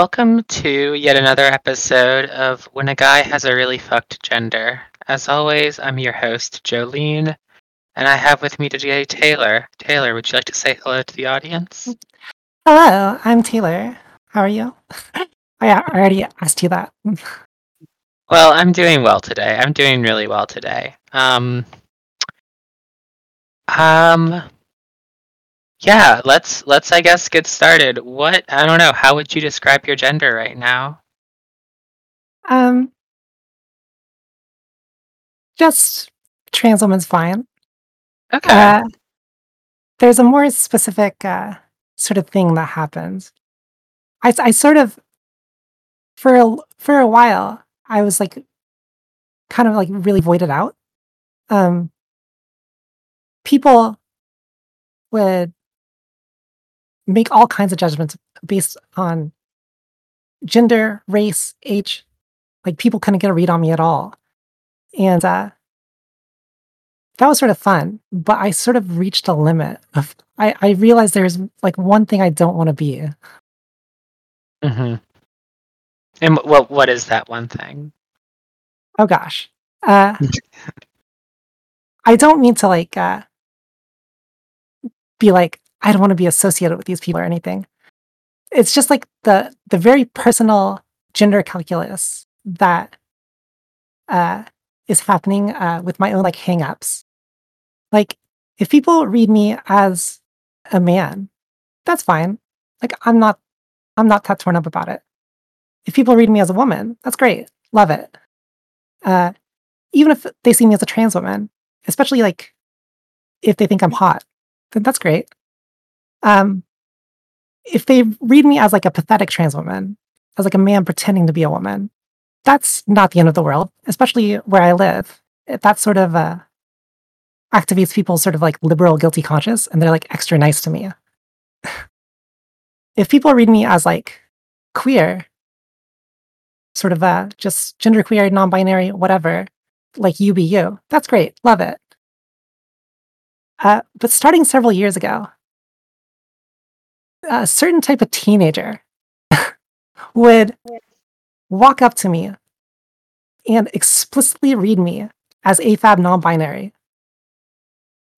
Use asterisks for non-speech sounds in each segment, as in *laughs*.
Welcome to yet another episode of When a Guy Has a Really Fucked Gender. As always, I'm your host, Jolene, and I have with me today Taylor. Taylor, would you like to say hello to the audience? Hello, I'm Taylor. How are you? oh, *laughs* yeah, I already asked you that. Well, I'm doing well today. I'm doing really well today. Um, um, yeah, let's let's I guess get started. What I don't know. How would you describe your gender right now? Um, just trans woman's fine. Okay. Uh, there's a more specific uh, sort of thing that happens. I, I sort of for a, for a while I was like kind of like really voided out. Um, people would make all kinds of judgments based on gender, race, age. Like people couldn't get a read on me at all. And uh, that was sort of fun, but I sort of reached a limit of I, I realized there's like one thing I don't want to be. Mm-hmm. And what what is that one thing? Oh gosh. Uh, *laughs* I don't mean to like uh, be like I don't want to be associated with these people or anything. It's just like the the very personal gender calculus that uh, is happening uh, with my own like hangups. Like if people read me as a man, that's fine. Like I'm not I'm not that torn up about it. If people read me as a woman, that's great. Love it. Uh, even if they see me as a trans woman, especially like if they think I'm hot, then that's great. Um, if they read me as like a pathetic trans woman, as like a man pretending to be a woman, that's not the end of the world, especially where I live. That sort of uh, activates people's sort of like liberal guilty conscience, and they're like extra nice to me. if people read me as like queer, sort of uh, just genderqueer, non-binary, whatever, like you be you, that's great, love it. Uh, but starting several years ago, a certain type of teenager *laughs* would walk up to me and explicitly read me as AFAB non binary.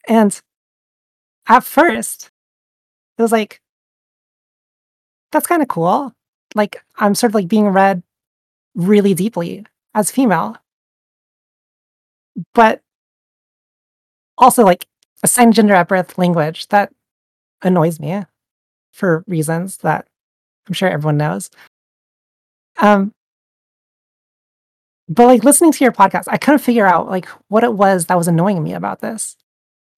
And at first, it was like, that's kind of cool. Like, I'm sort of like being read really deeply as female. But also, like, assigned gender at birth language that annoys me for reasons that I'm sure everyone knows. Um, but like listening to your podcast, I couldn't figure out like what it was that was annoying me about this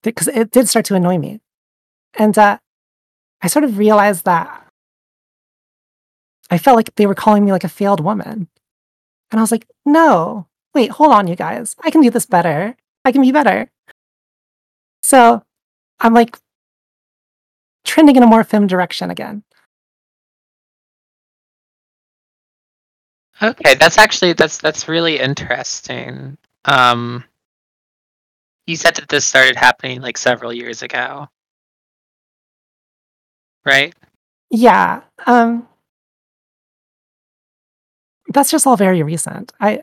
because it did start to annoy me, and uh, I sort of realized that I felt like they were calling me like a failed woman, and I was like, no, wait, hold on, you guys, I can do this better. I can be better. So I'm like trending in a more femme direction again. Okay, that's actually that's that's really interesting. Um, you said that this started happening like several years ago, right? Yeah. Um, that's just all very recent. I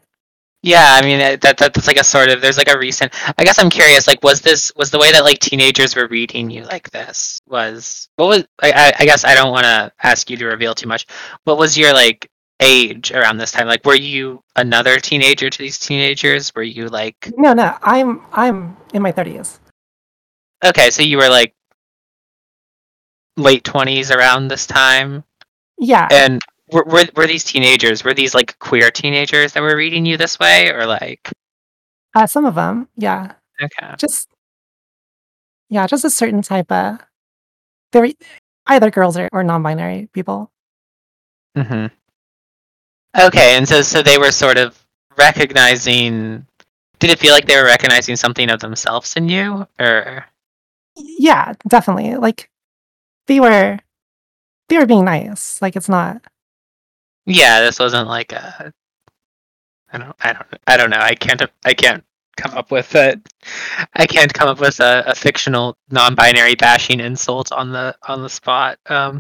yeah, I mean that, that that's like a sort of there's like a recent. I guess I'm curious. Like, was this was the way that like teenagers were reading you like this? Was what was I? I guess I don't want to ask you to reveal too much. What was your like age around this time? Like, were you another teenager to these teenagers? Were you like? No, no. I'm I'm in my thirties. Okay, so you were like late twenties around this time. Yeah. And were, were were these teenagers? Were these like queer teenagers that were reading you this way, or like? Uh, some of them, yeah. Okay. Just yeah, just a certain type of. They're either girls or, or non-binary people. hmm Okay, and so so they were sort of recognizing. Did it feel like they were recognizing something of themselves in you, or? Yeah, definitely. Like they were, they were being nice. Like it's not. Yeah, this wasn't like a. I don't. I don't. I don't know. I can't. I can't come up with a. I can't come up with a, a fictional non-binary bashing insult on the on the spot. Um,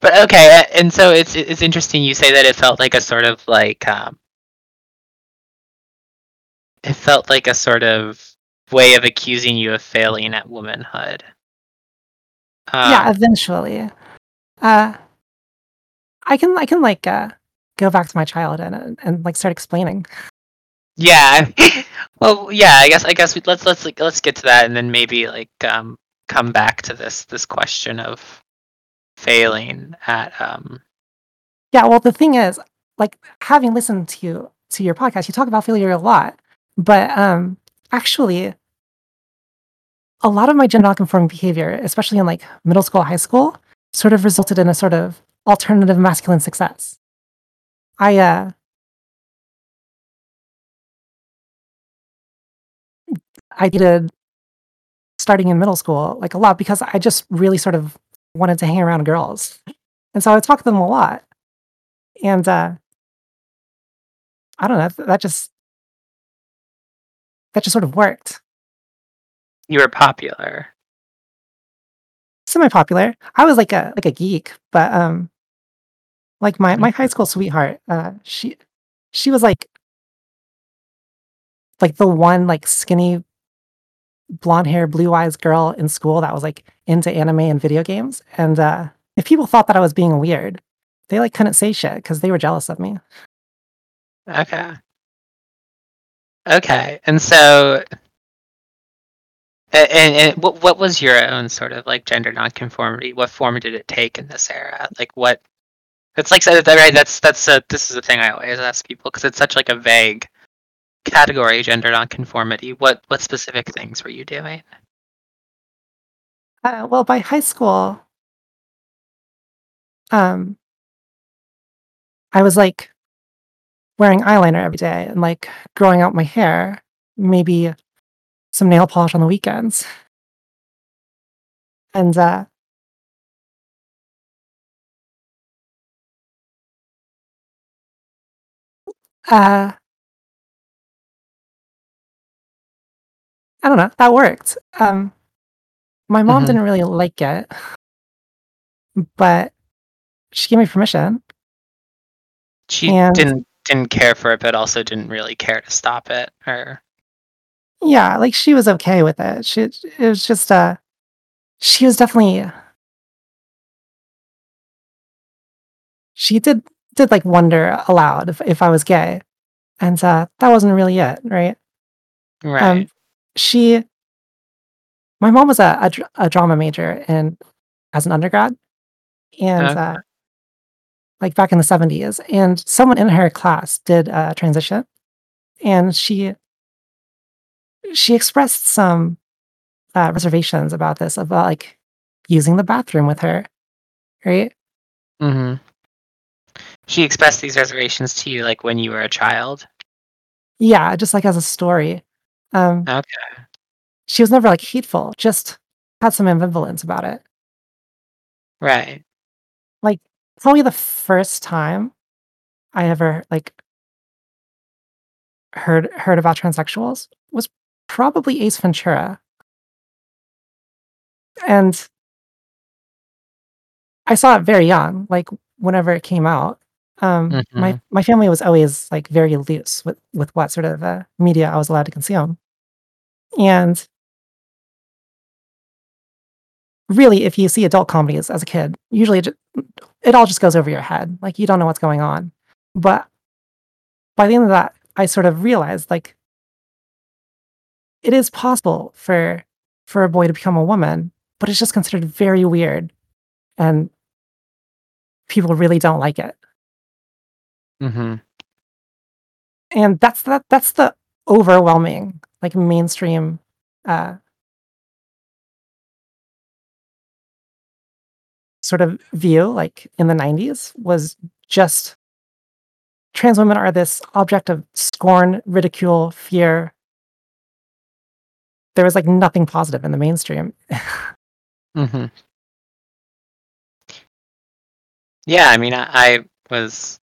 but okay, and so it's it's interesting you say that it felt like a sort of like um, it felt like a sort of way of accusing you of failing at womanhood. Um, yeah, eventually. Uh, I can I can like uh, go back to my childhood and, and like start explaining. Yeah. *laughs* well, yeah. I guess I guess we, let's let's like, let's get to that and then maybe like um come back to this this question of failing at um. Yeah. Well, the thing is, like having listened to you to your podcast, you talk about failure a lot, but um actually a lot of my gender nonconforming behavior, especially in like middle school, high school, sort of resulted in a sort of alternative masculine success. I uh I did starting in middle school like a lot because I just really sort of wanted to hang around girls. And so I would talk to them a lot. And uh I don't know, that just that just sort of worked. You were popular. Semi-popular. I was like a like a geek, but um, like my my high school sweetheart, uh, she she was like like the one like skinny blonde hair, blue eyes girl in school that was like into anime and video games. And uh, if people thought that I was being weird, they like couldn't say shit because they were jealous of me. Okay. Okay, and so and, and, what what was your own sort of like gender nonconformity? What form did it take in this era? Like what? It's like right. That's that's a, this is a thing I always ask people because it's such like a vague category. Gender nonconformity. What what specific things were you doing? Uh, well, by high school, um, I was like wearing eyeliner every day and like growing out my hair. Maybe some nail polish on the weekends. And uh, uh, I don't know. That worked. Um, my mom mm-hmm. didn't really like it, but she gave me permission. She and, didn't didn't care for it, but also didn't really care to stop it, or yeah, like she was okay with it. She it was just uh she was definitely she did did like wonder aloud if, if I was gay. And uh that wasn't really it, right? Um, right. Um, she my mom was a, a, a drama major and as an undergrad and okay. uh like back in the 70s and someone in her class did a transition and she she expressed some uh, reservations about this, about like using the bathroom with her, right? Mm-hmm. She expressed these reservations to you like when you were a child. Yeah, just like as a story. Um, okay. She was never like hateful, just had some ambivalence about it. Right. Like probably the first time I ever like heard heard about transsexuals was probably Ace Ventura. And I saw it very young, like whenever it came out. Um, mm-hmm. My my family was always like very loose with with what sort of uh, media I was allowed to consume, and really, if you see adult comedies as a kid, usually it, it all just goes over your head, like you don't know what's going on. But by the end of that, I sort of realized like it is possible for for a boy to become a woman, but it's just considered very weird, and people really don't like it. Mm-hmm. And that's that. That's the overwhelming like mainstream uh, sort of view, like in the '90s, was just trans women are this object of scorn, ridicule, fear, there was like nothing positive in the mainstream. *laughs* mm-hmm. Yeah, I mean, I, I, was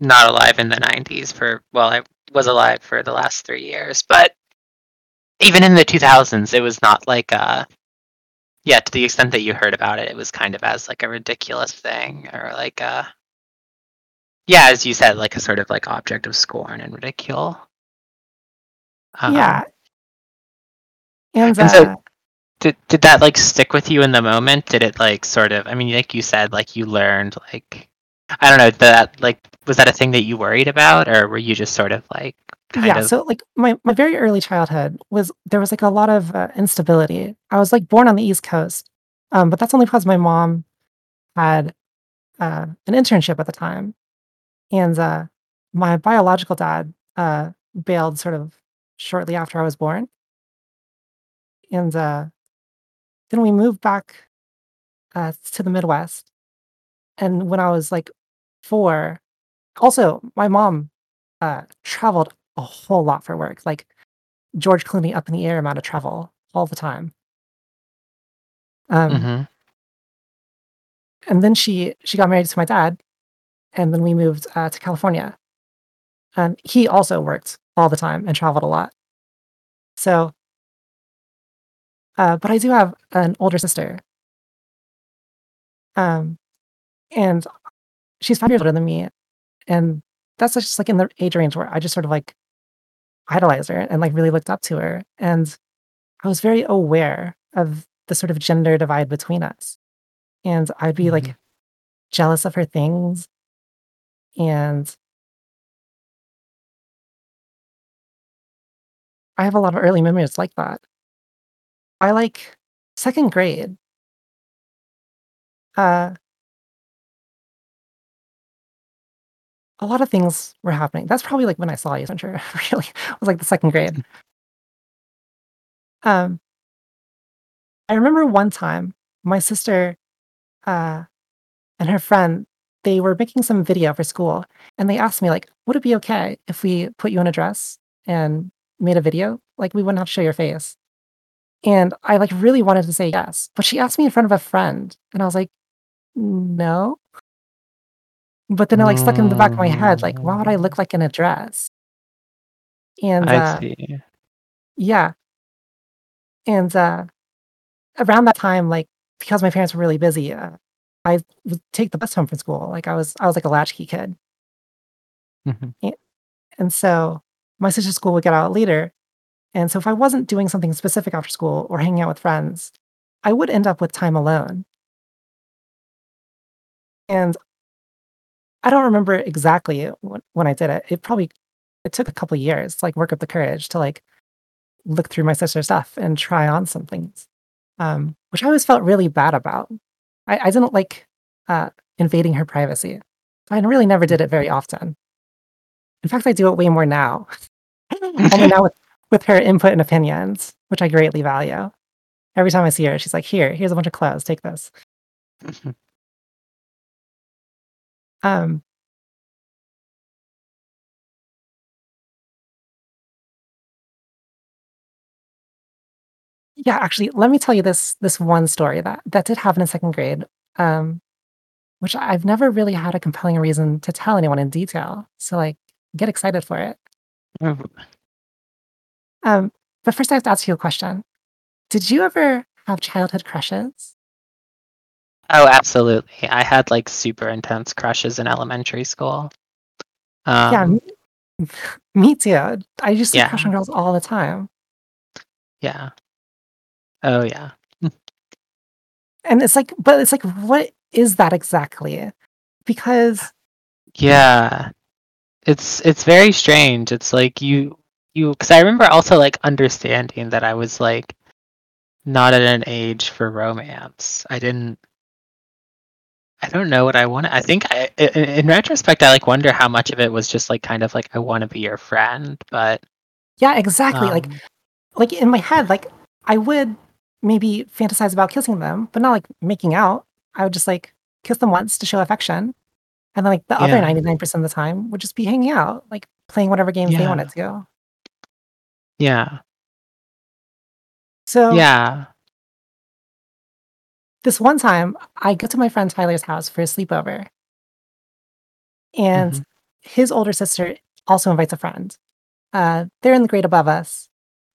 not alive in the 90s for, well, I was alive for the last three years, but even in the 2000s, it was not like, uh, yeah, to the extent that you heard about it, it was kind of as like a ridiculous thing or like a yeah, as you said, like a sort of like object of scorn and ridicule. Um, yeah. And, And so- uh, did did that like stick with you in the moment? Did it like sort of? I mean, like you said, like you learned like I don't know that like was that a thing that you worried about, or were you just sort of like yeah of so like my, my very early childhood was there was like a lot of uh, instability. I was like born on the east coast um, but that's only because my mom had uh, an internship at the time. And uh, my biological dad uh, bailed sort of shortly after i was born. And uh, then we moved back uh, to the midwest. And when i was like four also my mom uh, traveled a whole lot for work. Like George Clooney up in the air amount of travel all the time. Um, Mhm. And then she she got married to my dad, and then we moved uh, to California. And he also worked all the time and traveled a lot. So, uh, but I do have an older sister. Um, and she's five years older than me, and that's just like in the age range where I just sort of like idolized her and like really looked up to her. And I was very aware of the sort of gender divide between us. And I'd be like jealous of her things. And I have a lot of early memories like that. I like second grade. Uh, a lot of things were happening. That's probably like when I saw Ace Ventura. *laughs* Really, it was like the second grade. Um, I remember one time my sister uh, and her friend they were making some video for school, and they asked me like, "Would it be okay if we put you in a dress and made a video? Like, we wouldn't have to show your face." And I like really wanted to say yes, but she asked me in front of a friend, and I was like, "No." But then it like stuck in the back of my head, like, what would I look like in a dress? And I uh, see. yeah, and uh, around that time, like because my parents were really busy, uh, I would take the bus home from school. Like I was, I was like a latchkey kid, Mhm. and so my sister's school would get out later. And so if I wasn't doing something specific after school or hanging out with friends, I would end up with time alone. And I don't remember exactly when, I did it. It probably it took a couple of years to like work up the courage to like look through my sister's stuff and try on some things, um, which I always felt really bad about. I, I didn't like uh, invading her privacy. I really never did it very often. In fact, I do it way more now. *laughs* Only now *laughs* with, with her input and opinions, which I greatly value. Every time I see her, she's like, "Here, here's a bunch of clothes. Take this." *laughs* Um, yeah, actually, let me tell you this this one story that that did happen in second grade, um, which I've never really had a compelling reason to tell anyone in detail. So, like, get excited for it. Mhm. Um, but first, I have to ask you a question. Did you ever have childhood crushes? Oh, absolutely. I had like super intense crushes in elementary school. yeah, Um, me, *laughs* me too. I used to crush Yeah. on girls all the time, yeah. Oh, yeah. *laughs* and it's like, but it's like, what is that exactly? Because Yeah. It's it's very strange. It's like you you because I remember also like understanding that I was like not at an age for romance. I didn't I don't know what I wanted. I think I i- i- in retrospect I like wonder how much of it was just like kind of like I want to be your friend, but yeah, exactly. like, um, like in my head, like I would maybe fantasize about kissing them, but not like making out. I would just like kiss them once to show affection, and then like the other ninety nine percent of the time would just be hanging out, like playing whatever games they wanted to. yeah. So Yeah. This one time, I go to my friend Tyler's house for a sleepover, and Mhm. his older sister also invites a friend. Uh, they're in the grade above us,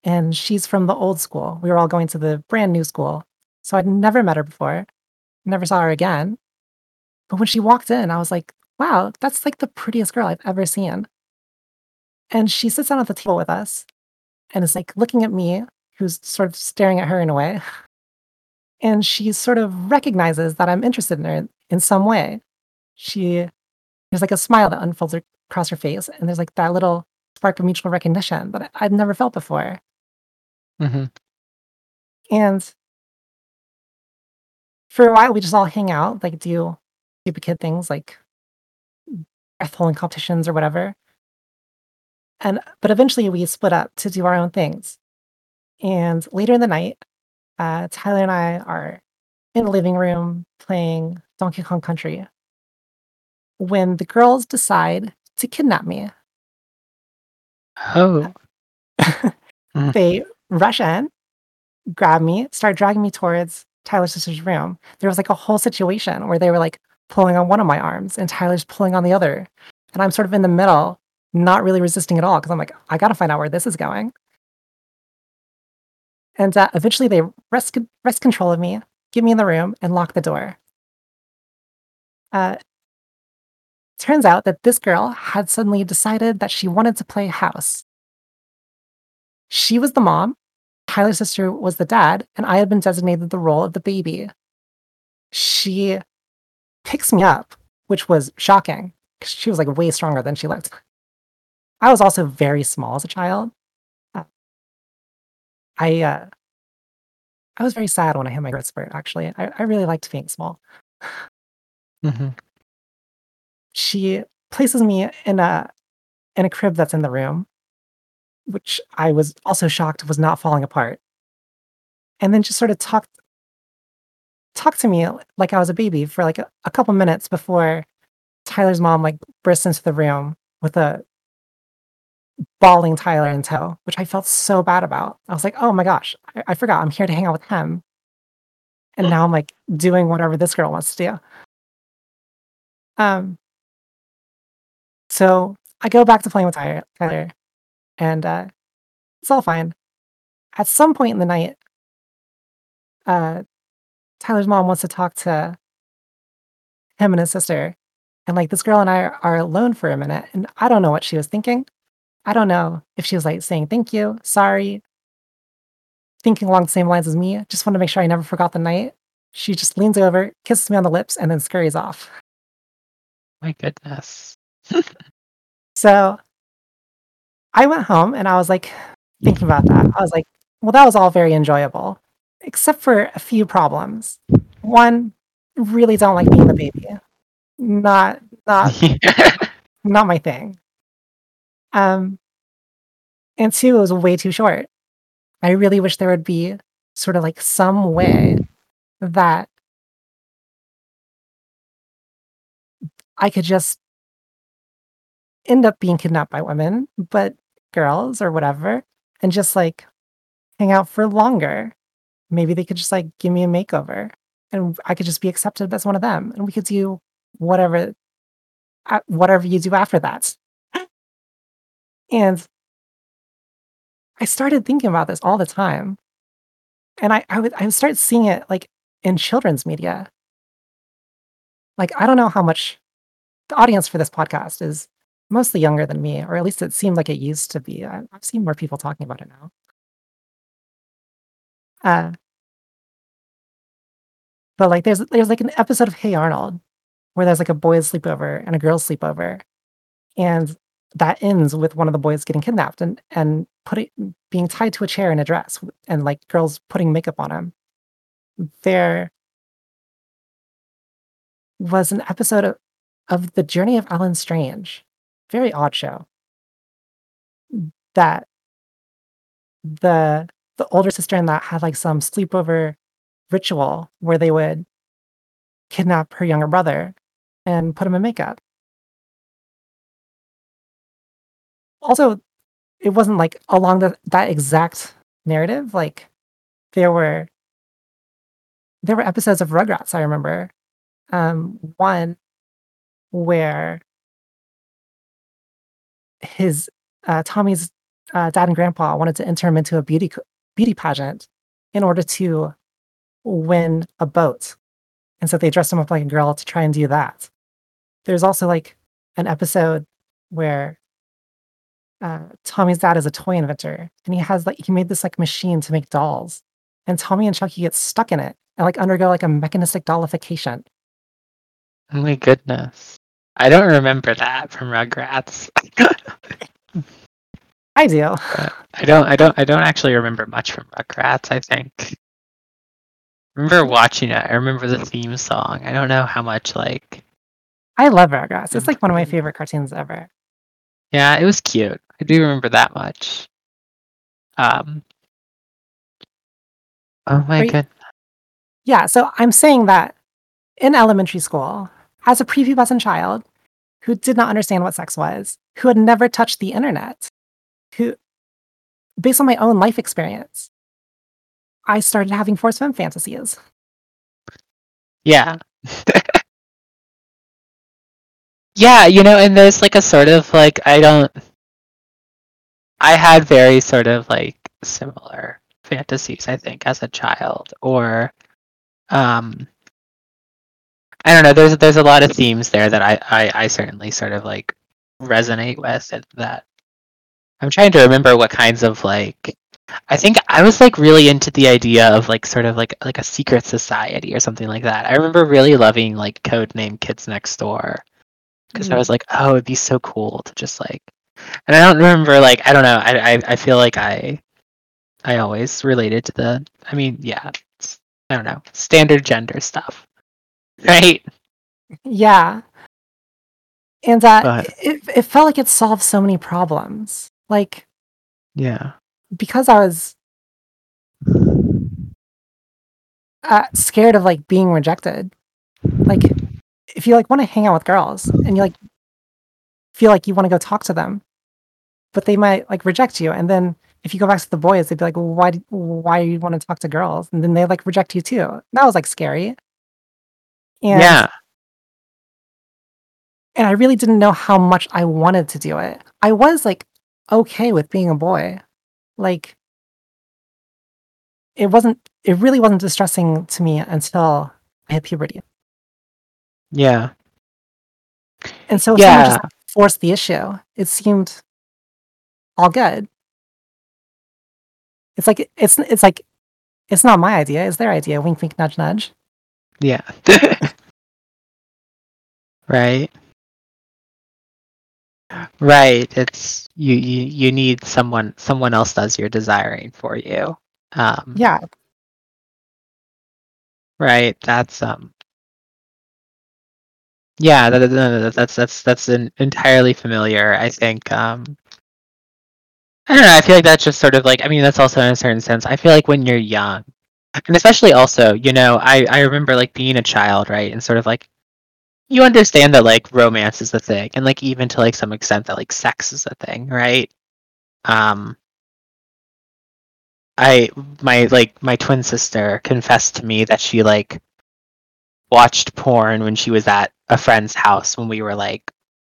and she's from the old school. We were all going to the brand new school, So I'd never met her before, never saw her again. But when she walked in, I was like, wow, that's like the prettiest girl I've ever seen. And she sits down at the table with us and is like looking at me, who's sort of staring at her in a way. *laughs* And she sort of recognizes that I'm interested in her in some way. She there's like a smile that unfolds across her face, and there's like that little spark of mutual recognition that I'd never felt before. hmm And for a while, we just all hang out, like do stupid kid things like breath holding competitions or whatever. And but eventually we split up to do our own things. And later in the night, uh, Tyler and I are in the living room playing Donkey Kong Country when the girls decide to kidnap me. Oh. *laughs* Mm. They rush in, grab me, start dragging me towards Tyler's sister's room. There was like a whole situation where they were like pulling on one of my arms and Tyler's pulling on the other. And I'm sort of in the middle, not really resisting at all because I'm like, I got to find out where this is going. And uh, eventually they wrest, control of me, get me in the room, and lock the door. Uh, turns out that this girl had suddenly decided that she wanted to play house. She was the mom, Tyler's sister was the dad, and I had been designated the role of the baby. She picks me up, which was shocking because she was like way stronger than she looked. I was also very small as a child. I uh, I was very sad when I hit my growth spurt. Actually, I, I really liked being small. hmm She places me in a in a crib that's in the room, which I was also shocked was not falling apart, and then just sort of talked talked to me like I was a baby for like a, a couple minutes before Tyler's mom like burst into the room with a bawling Tyler in tow, which I felt so bad about. I was like, oh my gosh, I, I forgot I'm here to hang out with him. And now I'm like doing whatever this girl wants to do. Um, so I go back to playing with Tyler, Tyler and uh, it's all fine. At some point in the night, uh, Tyler's mom wants to talk to him and his sister. And like this girl and I are, are alone for a minute. And I don't know what she was thinking. I don't know if she was like saying thank you, sorry, thinking along the same lines as me. Just want to make sure I never forgot the night. She just leans over, kisses me on the lips, and then scurries off. My goodness. So I went home and I was like thinking about that. I was like, well, that was all very enjoyable, except for a few problems. One, really don't like being the baby. Not not *laughs* not my thing. Um and two, it was way too short. I really wish there would be sort of like some way that I could just end up being kidnapped by women, but girls or whatever, and just like hang out for longer. Maybe they could just like give me a makeover and I could just be accepted as one of them and we could do whatever uh, whatever you do after that. And I started thinking about this all the time. And I, I would I would start seeing it like in children's media. Like I don't know how much the audience for this podcast is mostly younger than me, or at least it seemed like it used to be. I, I've seen more people talking about it now. Uh, but like there's there's like an episode of Hey Arnold where there's like a boys sleepover and a girls sleepover, and that ends with one of the boys getting kidnapped and and putting being tied to a chair in a dress and like girls putting makeup on him. There was an episode of, of The Journey of Allen Strange, very odd show, that the the older sister in that had like some sleepover ritual where they would kidnap her younger brother and put him in makeup. Also, it wasn't like along the, that exact narrative. Like there were there were episodes of Rugrats I remember. Um, one where his uh, Tommy's uh, dad and grandpa wanted to enter him into a beauty beauty pageant in order to win a boat. And so they dressed him up like a girl to try and do that. There's also like an episode where uh, Tommy's dad is a toy inventor and he has like, he made this like machine to make dolls. And Tommy and Chuckie get stuck in it and like undergo like a mechanistic dollification. Oh my goodness. I don't remember that from Rugrats. *laughs* I do. I don't I don't I don't actually remember much from Rugrats, I think. I remember watching it. I remember the theme song. I don't know how much like I love Rugrats. It's like one of my favorite cartoons ever. Yeah, it was cute. I do remember that much. Um Oh my god. Yeah, so I'm saying that in elementary school, as a prepubescent child who did not understand what sex was, who had never touched the internet, who, based on my own life experience, I started having forced femme fantasies. Yeah. *laughs* yeah, you know, and there's like a sort of like I don't I had very sort of like similar fantasies, I think, as a child. Or um I don't know, there's there's a lot of themes there that I, I, I certainly sort of like resonate with that I'm trying to remember what kinds of like I think I was like really into the idea of like sort of like like a secret society or something like that. I remember really loving like Codename Kids Next Door because I Mm. was like, oh, it'd be so cool to just like. And I don't remember like I don't know. I I, I feel like I I always related to the. I mean, yeah, it's, I don't know standard gender stuff, right? Yeah. And uh, But- it, it felt like it solved so many problems. Like, Yeah. because I was uh, scared of like being rejected. Like, if you like want to hang out with girls and you like feel like you want to go talk to them, but they might like reject you, and then if you go back to the boys, they'd be like, well, "Why? do- Why do you want to talk to girls?" And then they like reject you too. That was like scary. And, yeah. and I really didn't know how much I wanted to do it. I was like okay with being a boy. Like it wasn't it really wasn't distressing to me until I hit puberty. Yeah. And so someone Yeah. just forced the issue, it seemed all good. It's like it's it's like it's not my idea, it's their idea. Wink wink nudge nudge. Yeah. *laughs* right. Right. It's you, you you need someone someone else does your desiring for you. Um Yeah. right. That's um Yeah, that, that- that- that's that's that's an entirely familiar. I think um I don't know, I feel like that's just sort of like I mean that's also in a certain sense. I feel like when you're young and especially also, you know, I I remember like being a child, right? And sort of like you understand that like romance is the thing and like even to like some extent that like sex is a thing, right? Um I my like my twin sister confessed to me that she like watched porn when she was at a friend's house when we were like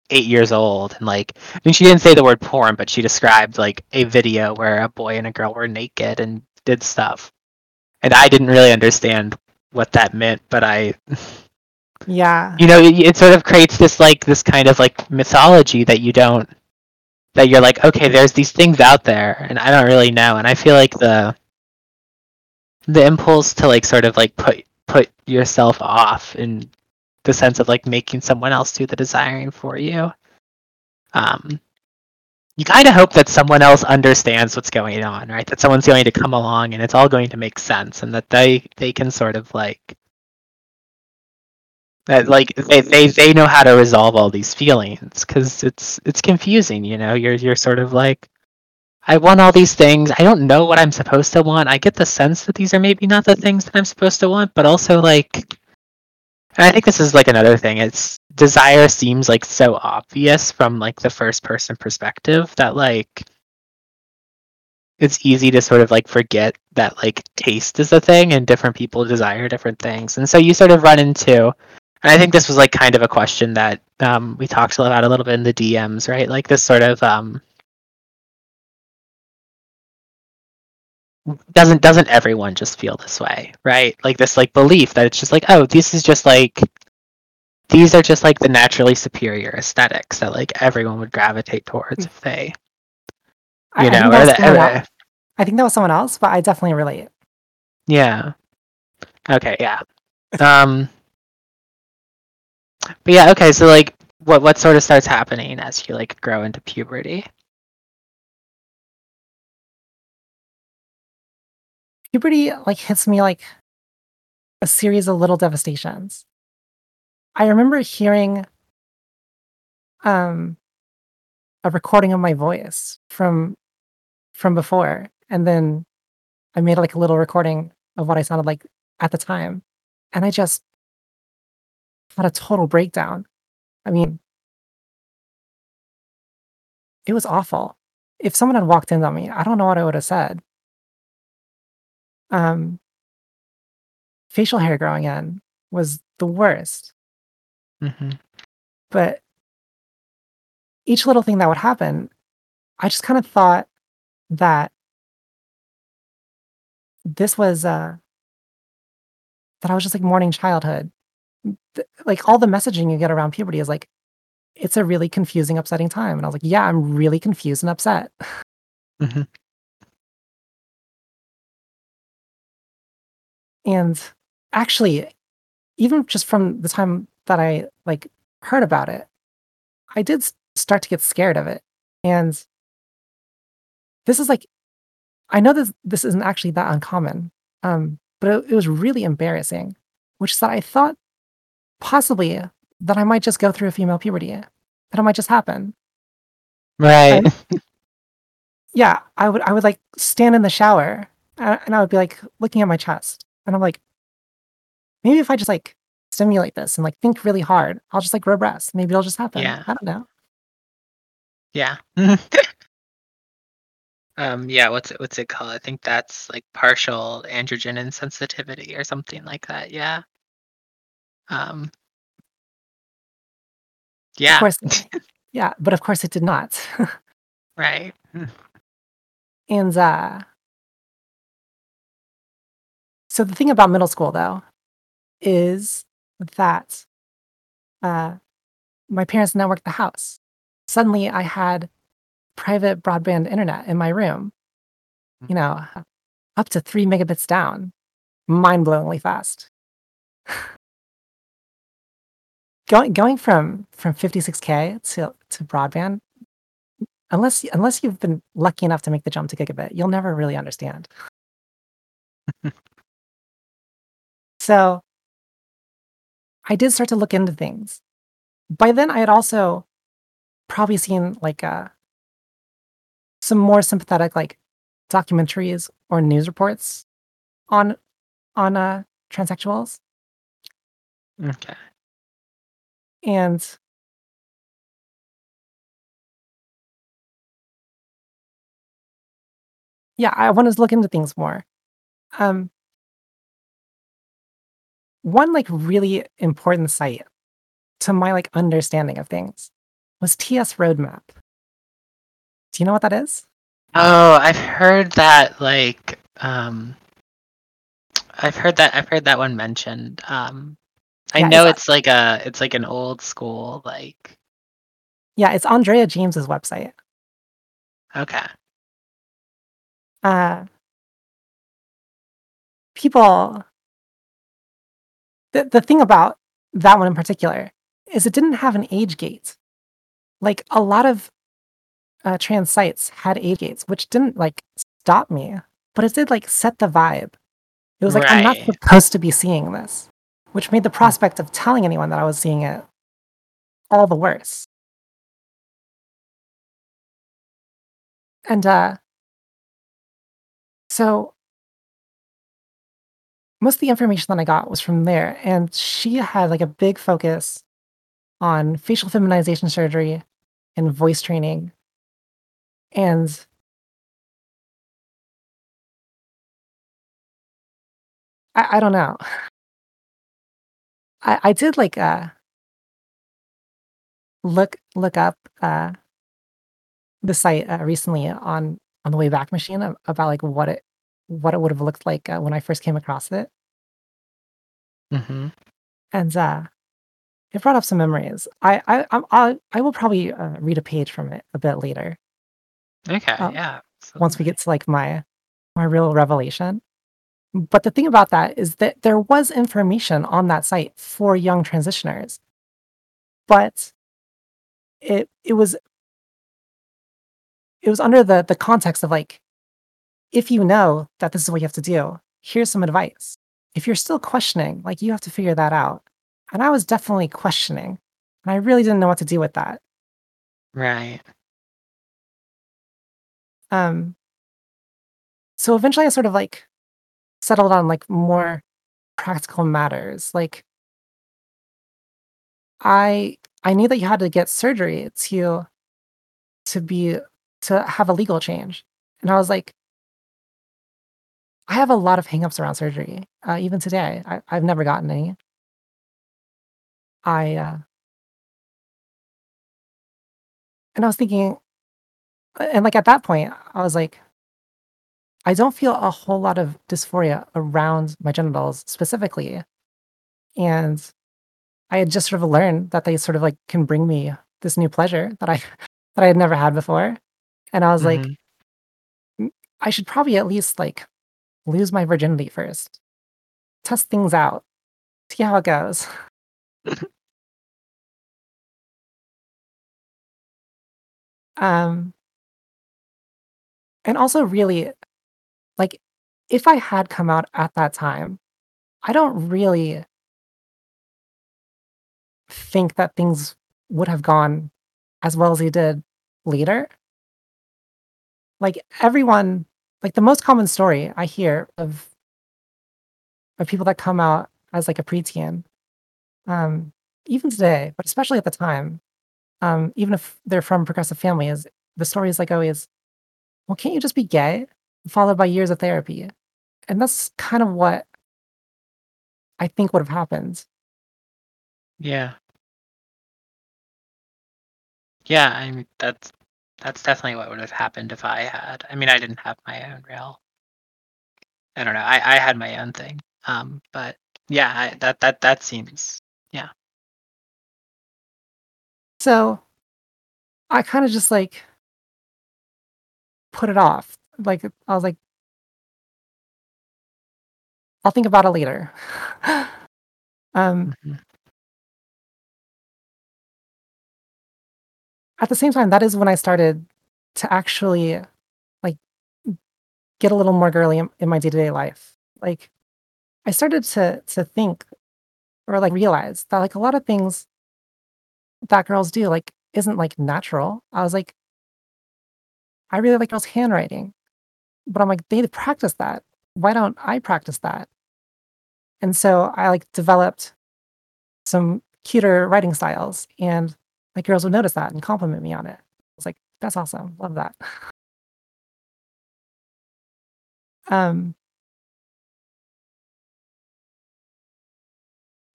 eight years old and like I mean she didn't say the word porn but she described like a video where a boy and a girl were naked and did stuff and I didn't really understand what that meant but I Yeah. *laughs* you know it, it sort of creates this like this kind of like mythology that you don't that you're like okay there's these things out there and i don't really know and i feel like the the impulse to like sort of like put put yourself off in the sense of like making someone else do the desiring for you. Um you kind of hope that someone else understands what's going on right? That someone's going to come along and it's all going to make sense and that they they can sort of like that like they, they they know how to resolve all these feelings because it's it's confusing you know? You're you're sort of like i want all these things. I don't know what i'm supposed to want. I get the sense that these are maybe not the things that i'm supposed to want but also like and i think this is like another thing it's desire seems like so obvious from like the first person perspective that like it's easy to sort of like forget that like taste is a thing and different people desire different things and so you sort of run into and I think this was like kind of a question that um, we talked about a little bit in the DMs, right? Like this sort of um, doesn't doesn't everyone just feel this way, right? Like this like belief that it's just like, oh, this is just like these are just like the naturally superior aesthetics that like everyone would gravitate towards if they I, you I think know, that or was the, someone or- else. I think that was someone else, but I definitely relate. yeah. Okay, yeah. Um but yeah, okay, so like what what sort of starts happening as you like grow into puberty? Puberty like hits me like a series of little devastations. I remember hearing um a recording of my voice from from before and then I made like a little recording of what I sounded like at the time and I just had a total breakdown. I mean it was awful. If someone had walked in on me, I don't know what I would have said. Um facial hair growing in was the worst. hmm But each little thing that would happen, I just kind of thought that this was uh that I was just like mourning childhood. Th- Like all the messaging you get around puberty is like it's a really confusing, upsetting time. And I was like, yeah, I'm really confused and upset. hmm And actually, even just from the time that I like heard about it, I did start to get scared of it. And this is like, I know this this isn't actually that uncommon, um, but it, it was really embarrassing, which is that I thought possibly that I might just go through a female puberty, that it might just happen. Right. Yeah, I would I would like stand in the shower and I would be like looking at my chest, and I'm like, maybe if I just like stimulate this and like think really hard, I'll just like grow breasts. Maybe it'll just happen. Yeah. I don't know. Yeah. *laughs* um yeah, what's it what's it called? I think that's like partial androgen insensitivity or something like that. Yeah. Um Yeah. Of course, *laughs* yeah, but of course it did not. *laughs* Right. and uh, so the thing about middle school though is that uh, my parents networked the house. Suddenly, I had private broadband internet in my room. You know, up to three megabits down, mind-blowingly fast. *sighs* going going from from 56k to to broadband unless unless you've been lucky enough to make the jump to gigabit you'll never really understand *laughs* so i did start to look into things. By then i had also probably seen like uh some more sympathetic like documentaries or news reports on on uh transsexuals. Okay. and yeah i wanted to look into things more. Um one like really important site to my like understanding of things was ts roadmap do you know what that is Oh, I've heard that like um I've heard that I've heard that one mentioned. Um I Yeah, know it's- it's like a it's like an old school like yeah it's andrea james's website okay. uh people the, the thing about that one in particular is it didn't have an age gate. Like a lot of uh, trans sites had age gates which didn't like stop me but it did like set the vibe. It was like i'm not supposed to be seeing this which made the prospect of telling anyone that i was seeing it all the worse. And uh so most of the information that I got was from there, and she had like a big focus on facial feminization surgery and voice training. And I, I don't know. I, I did like uh look look up uh the site uh, recently on on the Wayback Machine about like what it what it would have looked like uh, when I first came across it. Hmm And uh, it brought up some memories. I I I'm, I, I will probably uh, read a page from it a bit later Okay, uh, yeah. once we get to like my my real revelation. But the thing about that is that there was information on that site for young transitioners, but it it was it was under the the context of like if you know that this is what you have to do, here's some advice. If you're still questioning, like you have to figure that out. And I was definitely questioning, and I really didn't know what to do with that. Right. Um, so eventually I sort of like settled on like more practical matters. Like I I knew that you had to get surgery to to be to have a legal change. And I was like, I have a lot of hangups around surgery. Uh, even today, I, I've never gotten any. I uh, and I was thinking, and like at that point, I was like, I don't feel a whole lot of dysphoria around my genitals specifically, and I had just sort of learned that they sort of like can bring me this new pleasure that I *laughs* that I had never had before, and I was like, hmm "Mm, I should probably at least like lose my virginity first, test things out, see how it goes. *laughs* Um, and also really like if I had come out at that time, I don't really think that things would have gone as well as they did later. Like everyone, like the most common story I hear of of people that come out as like a preteen, um, even today, but especially at the time, um, even if they're from progressive families, the story is like always, well, can't you just be gay? Followed by years of therapy. And that's kind of what I think would have happened. Yeah. Yeah, I mean that's that's definitely what would have happened if I had. I mean, I didn't have my own real. I don't know. I I had my own thing. Um, but yeah, I, that that that seems yeah. So I kind of just like put it off. Like I was like, I'll think about it later. *laughs* um, hmm at the same time, that is when I started to actually like get a little more girly in, in my day to day life. Like I started to to think or like realize that like a lot of things that girls do like isn't like natural. I was like, I really like girls' handwriting, but I'm like, they practice that. Why don't I practice that? And so I like developed some cuter writing styles, and like girls would notice that and compliment me on it. I was like, that's awesome. Love that. *laughs* Um,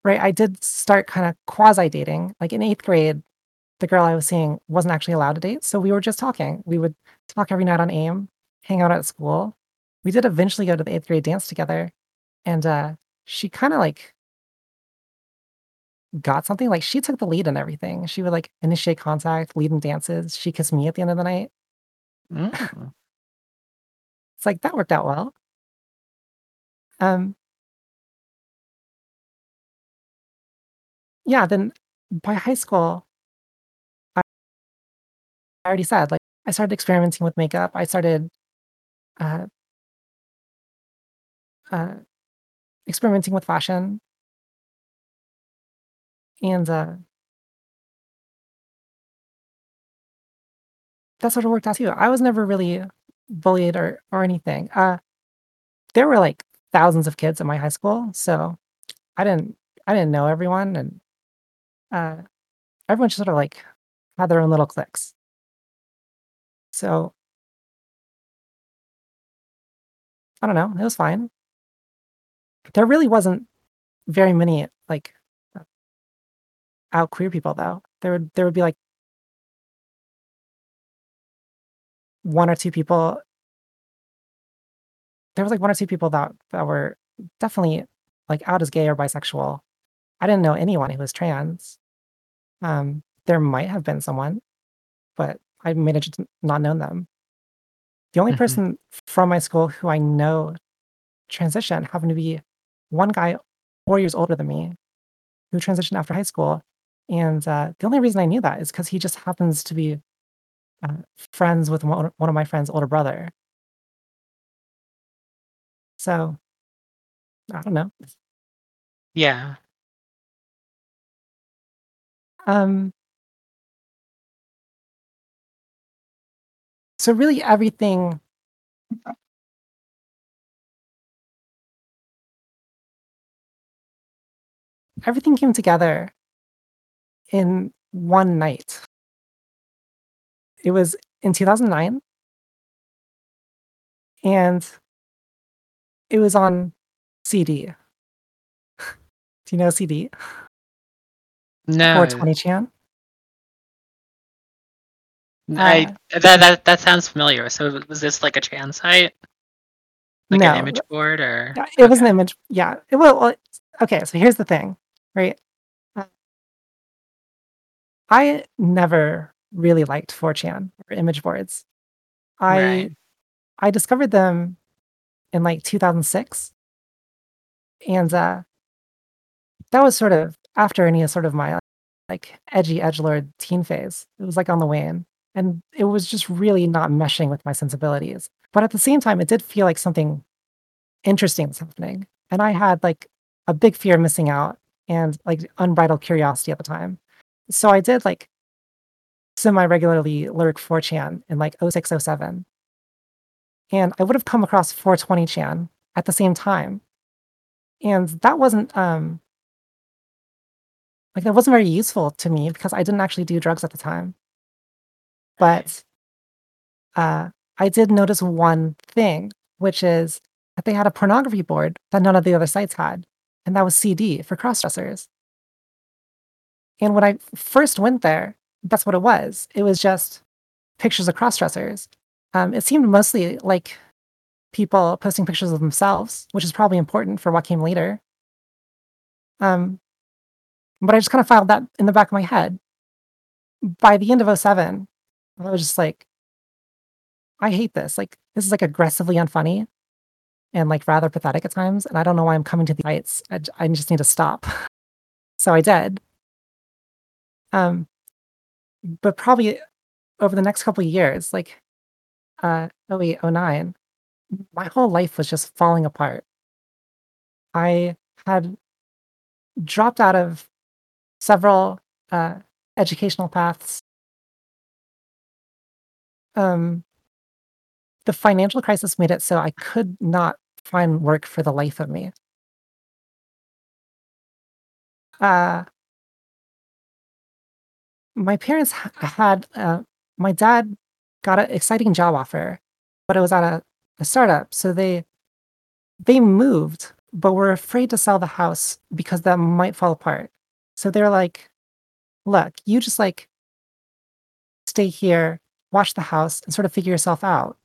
right. I did start kind of quasi dating. Like in eighth grade, the girl I was seeing wasn't actually allowed to date. So we were just talking. We would talk every night on AIM, hang out at school. We did eventually go to the eighth grade dance together. And uh, she kind of like got something. Like she took the lead in everything. She would like initiate contact, lead in dances. She kissed me at the end of the night. Mm. *laughs* It's like that worked out well. Um, yeah. Then by high school, I I already said like I started experimenting with makeup. I started uh, uh, experimenting with fashion, and uh, that sort of worked out too. I was never really bullied or or anything. Uh, there were like thousands of kids at my high school, so I didn't I didn't know everyone, and uh, everyone just sort of like had their own little cliques. So I don't know, it was fine. There really wasn't very many like out queer people though. There would there would be like one or two people. there was like one or two people that that were definitely like out as gay or bisexual. I didn't know anyone who was trans. Um, there might have been someone, but I managed to not know them. The only Mhm. person from my school who I know transitioned happened to be one guy 4 years older than me who transitioned after high school, and, uh, the only reason I knew that is because he just happens to be, uh, friends with one one of my friend's older brother. So, I don't know. Yeah. Um so really everything everything came together in one night. It was in 2009 and it was on CD. *laughs* Do you know CD? No. 420 chan? I Uh that that that sounds familiar. So was this like a trans site? Like an image board or Yeah, it was an image yeah. It well well okay, so here's the thing, right? I never really liked 4chan or image boards. I Right. I discovered them in, like, 2006 and, uh that was sort of after any sort of my, like, edgy edgelord teen phase. It was, like, on the wane, and it was just really not meshing with my sensibilities. But at the same time, it did feel like something interesting was happening, and I had, like, a big fear of missing out and, like, unbridled curiosity at the time. So I did, like semi-regularly lurk 4chan in, like, '06, '07. And I would have come across 420 chan at the same time, and that wasn't, um like, that wasn't very useful to me because I didn't actually do drugs at the time. But uh, I did notice one thing, which is that they had a pornography board that none of the other sites had, and that was CD for cross-dressers. And when I first went there, that's what it was. It was just pictures of cross-dressers. Um, it seemed mostly like people posting pictures of themselves, which is probably important for what came later. Um, but I just kinda filed that in the back of my head. By the end of '07, I was just like I hate this, like, this is, like, aggressively unfunny and, like, rather pathetic at times, and I don't know why I'm coming to the heights. I just need to stop. *laughs* So I did. Um, but probably over the next couple years, like, uh, '08, '09, my whole life was just falling apart. I had dropped out of several, uh, educational paths. Um the financial crisis made it so I could not find work for the life of me. Uh my parents ha had, uh my dad got an exciting job offer, but it was at a a startup, so they they moved, but were afraid to sell the house because that might fall apart. So they're like, "Look, you just, like" "stay here, watch the house, and sort of figure yourself out."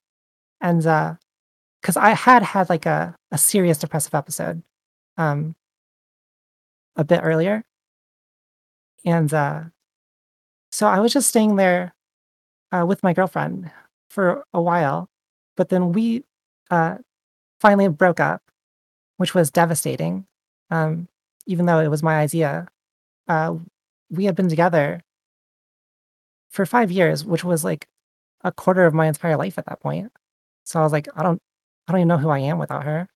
And, uh 'cause I had had, like, a a serious depressive episode, um a bit earlier. And, uh, so I was just staying there, uh, with my girlfriend for a while, but then we, uh, finally broke up, which was devastating, um, even though it was my idea. Uh, we had been together for 5 years, which was, like, a quarter of my entire life at that point. So I was like, "I don't I don't even know who I am without her."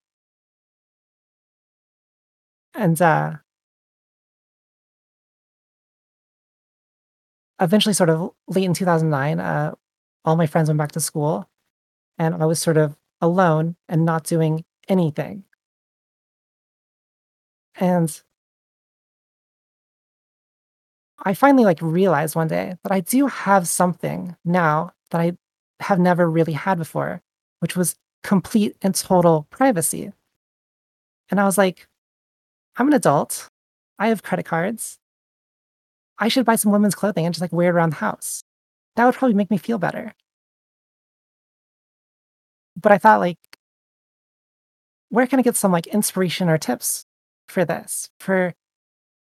And, uh eventually, sort of late in 2009, uh, all my friends went back to school, and I was sort of alone and not doing anything. And I finally, like, realized one day that I do have something now that I have never really had before, which was complete and total privacy. And I was like, "I'm an adult. I have credit cards. I should buy some women's clothing and just, like, wear it around the house. That would probably make me feel better." But I thought, like where can I get some like inspiration or tips for this for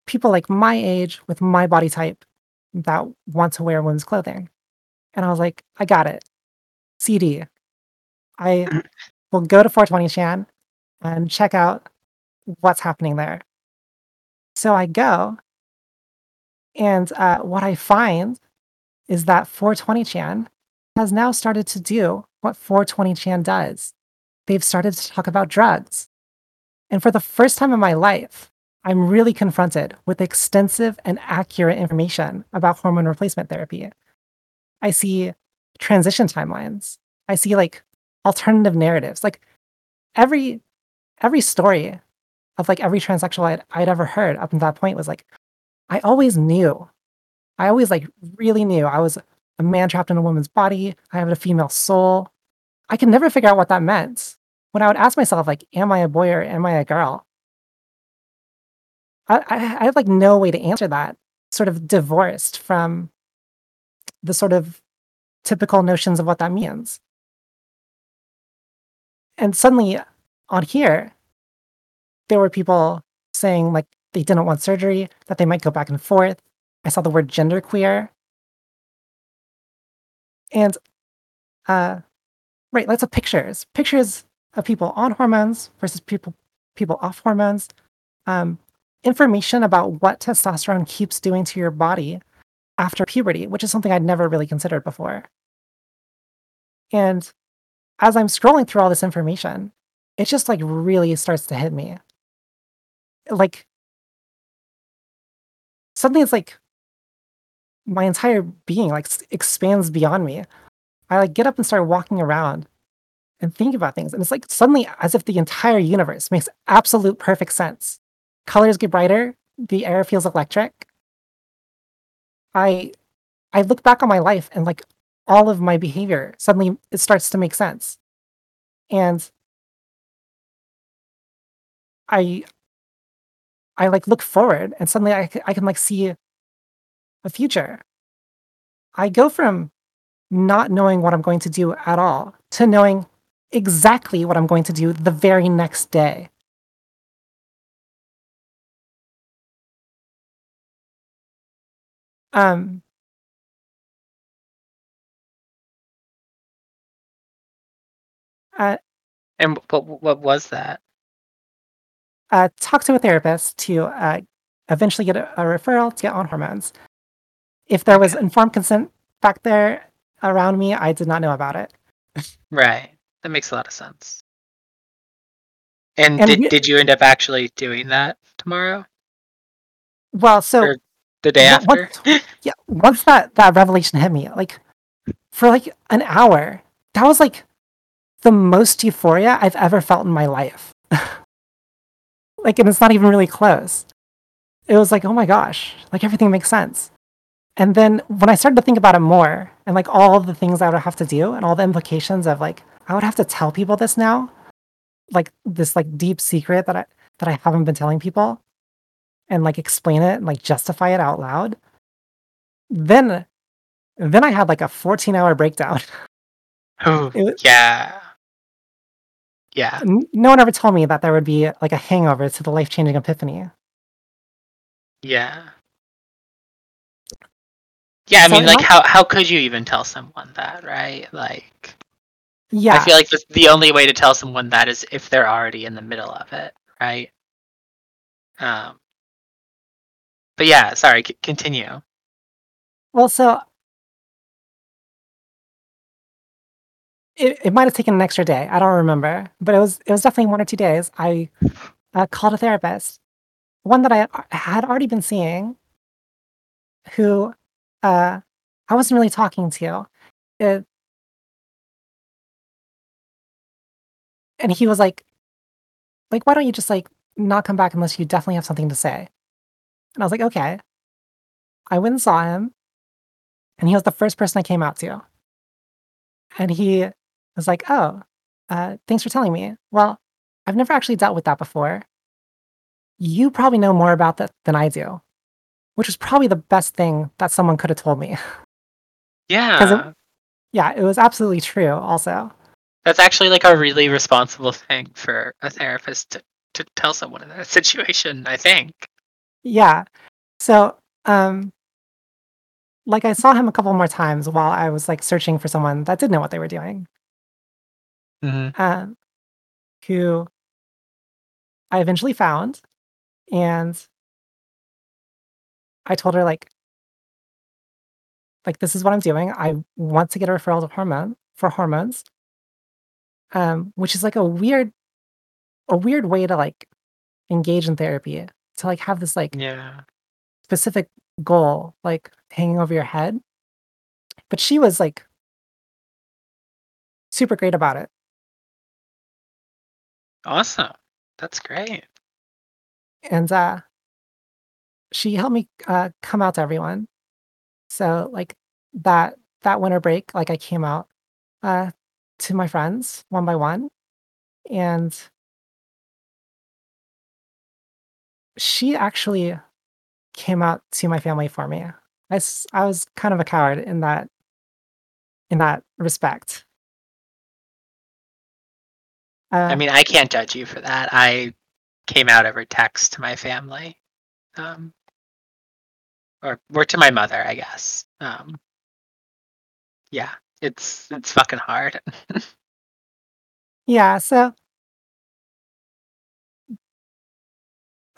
people like my age with my body type that want to wear women's clothing? And I was like, I got it. CD. I *clears throat* will go to 420chan and check out what's happening there. So I go, and uh, what I find is that 420chan has now started to do what 420chan does. They've started to talk about drugs. And for the first time in my life, I'm really confronted with extensive and accurate information about hormone replacement therapy. I see transition timelines. I see like alternative narratives. Like every every story of like every transsexual I'd, I'd ever heard up until that point was like, I always knew. I always like really knew I was a man trapped in a woman's body. I have a female soul. I could never figure out what that meant. When I would ask myself, like, am I a boy or am I a girl? I, I, I had like no way to answer that, sort of divorced from the sort of typical notions of what that means. And suddenly on here, there were people saying like they didn't want surgery, that they might go back and forth. I saw the word genderqueer. And uh right, lots of pictures. Pictures of people on hormones versus people people off hormones. Um, information about what testosterone keeps doing to your body after puberty, which is something I'd never really considered before. And as I'm scrolling through all this information, it just like really starts to hit me. Like suddenly it's like my entire being like expands beyond me. I like get up and start walking around and think about things. And it's like suddenly as if the entire universe makes absolute perfect sense. Colors get brighter, the air feels electric. I I look back on my life and like all of my behavior suddenly it starts to make sense. And I I like look forward and suddenly I, I can like see a future. I go from not knowing what I'm going to do at all to knowing exactly what I'm going to do the very next day. Um, uh, And what what was that? Uh, talk to a therapist to uh, eventually get a, a referral to get on hormones. If there was informed consent back there around me, I did not know about it. Right. That makes a lot of sense. And, And did we- did you end up actually doing that tomorrow? Well, so Or the day Wha- after? what- yeah, once that that revelation hit me, like for like an hour, that was like the most euphoria I've ever felt in my life. *laughs* like, and it's not even really close. It was like, oh my gosh, like everything makes sense. And then when I started to think about it more, and like all the things I would have to do, and all the implications of like I would have to tell people this now, like this like deep secret that I that I haven't been telling people, and like explain it and like justify it out loud. Then, then I had like a 14 hour breakdown. Oh, *laughs* It was- yeah. Yeah. No one ever told me that there would be like a hangover to the life changing epiphany. Yeah. Yeah, I So mean, like, I- how how could you even tell someone that, right? Like, Yeah. I feel like the, the only way to tell someone that is if they're already in the middle of it, right? Um. But yeah, sorry. C- continue. Well, so it, it might have taken an extra day. I don't remember, but it was it was definitely one or two days. I uh, called a therapist, one that I had already been seeing, who uh, I wasn't really talking to. It, and he was like, like, why don't you just like not come back unless you definitely have something to say? And I was like, okay. I went and saw him, and he was the first person I came out to. And he was like, "Oh, uh, thanks for telling me. Well, I've never actually dealt with that before. You probably know more about that than I do." Which was probably the best thing that someone could have told me. *laughs* Yeah. yeah, it was absolutely true. Also, That's actually like a really responsible thing for a therapist to, to tell someone in that *laughs* situation, I think. Yeah. So, um, like I saw him a couple more times while I was like searching for someone that did know what they were doing. Mm-hmm. Um, who I eventually found, and I told her like, like this is what I'm doing. I want to get a referral to hormone for hormones, um, which is like a weird, a weird way to like engage in therapy to like have this like Yeah. specific goal like hanging over your head. But she was like super great about it. Awesome. That's great. And uh she helped me uh come out to everyone. So like that that winter break, like I came out uh to my friends one by one and she actually came out to my family for me. I, I was kind of a coward in that in that respect. Uh, I mean, I can't judge you for that. I came out over text to my family. Um, or or to my mother, I guess. Um, yeah, it's it's fucking hard. *laughs* yeah, so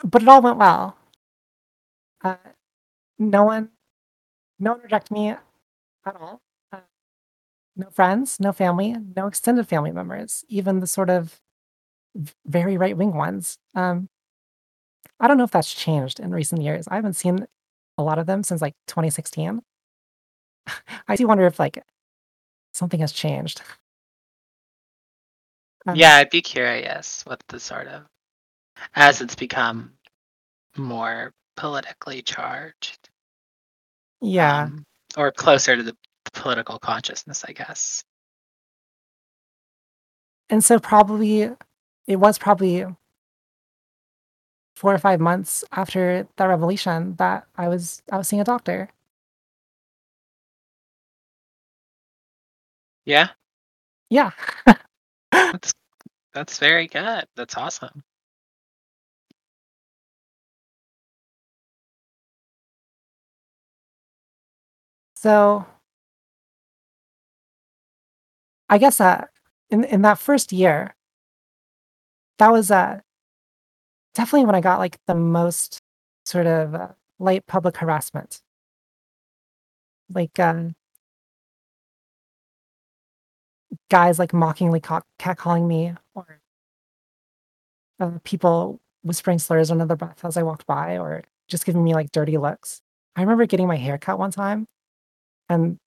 but it all went well. Uh, no one, no one rejected me at all. No friends, no family, no extended family members, even the sort of very right wing ones. Um, I don't know if that's changed in recent years. I haven't seen a lot of them since like 2016. *laughs* I do wonder if like something has changed. Um, yeah, I'd be curious what the sort of as it's become more politically charged. Yeah. um, or closer to the political consciousness, I guess. and so probably it was probably four or five months after that revelation that I was I was seeing a doctor. Yeah, Yeah. *laughs* that's that's very good. That's awesome. So I guess uh in in that first year, that was uh definitely when I got like the most sort of uh, light public harassment. Like um guys like mockingly ca- catcalling me or uh, people whispering slurs under their breath as I walked by or just giving me like dirty looks. I remember getting my hair cut one time and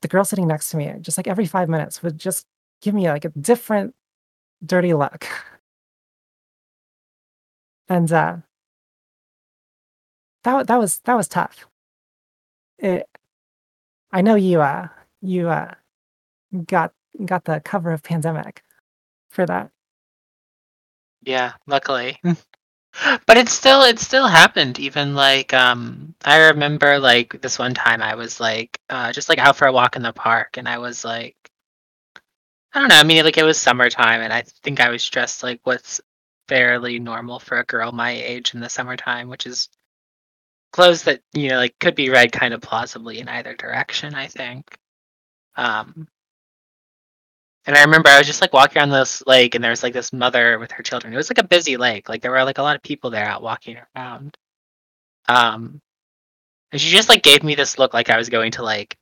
the girl sitting next to me, just like every five minutes, would just give me like a different dirty look. And uh, that wa- that was that was tough. It, I know you uh you uh got got the cover of Pandemic for that. Yeah, luckily. But it still it still happened even like um I remember like this one time I was like uh just like out for a walk in the park and I was like I don't know, I mean like it was summertime and I think I was dressed like what's fairly normal for a girl my age in the summertime, which is clothes that, you know, like could be read kind of plausibly in either direction, I think. Um and I remember I was just like walking around this lake, and there was like this mother with her children. It was like a busy lake. Like there were like a lot of people there out walking around. Um, and she just like gave me this look like I was going to like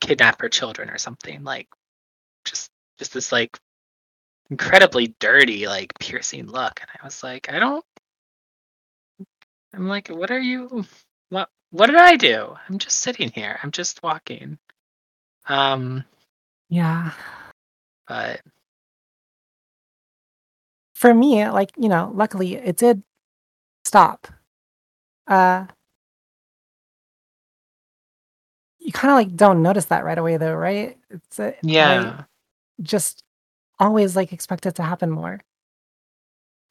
kidnap her children or something. Like just just this like incredibly dirty, like piercing look. And I was like, I don't. I'm like, what are you? What what did I do? I'm just sitting here. I'm just walking. Um, Yeah. But For me, like, you know, luckily it did stop. Uh you kind of like don't notice that right away though, right? It's uh, I yeah. just always like expect it to happen more.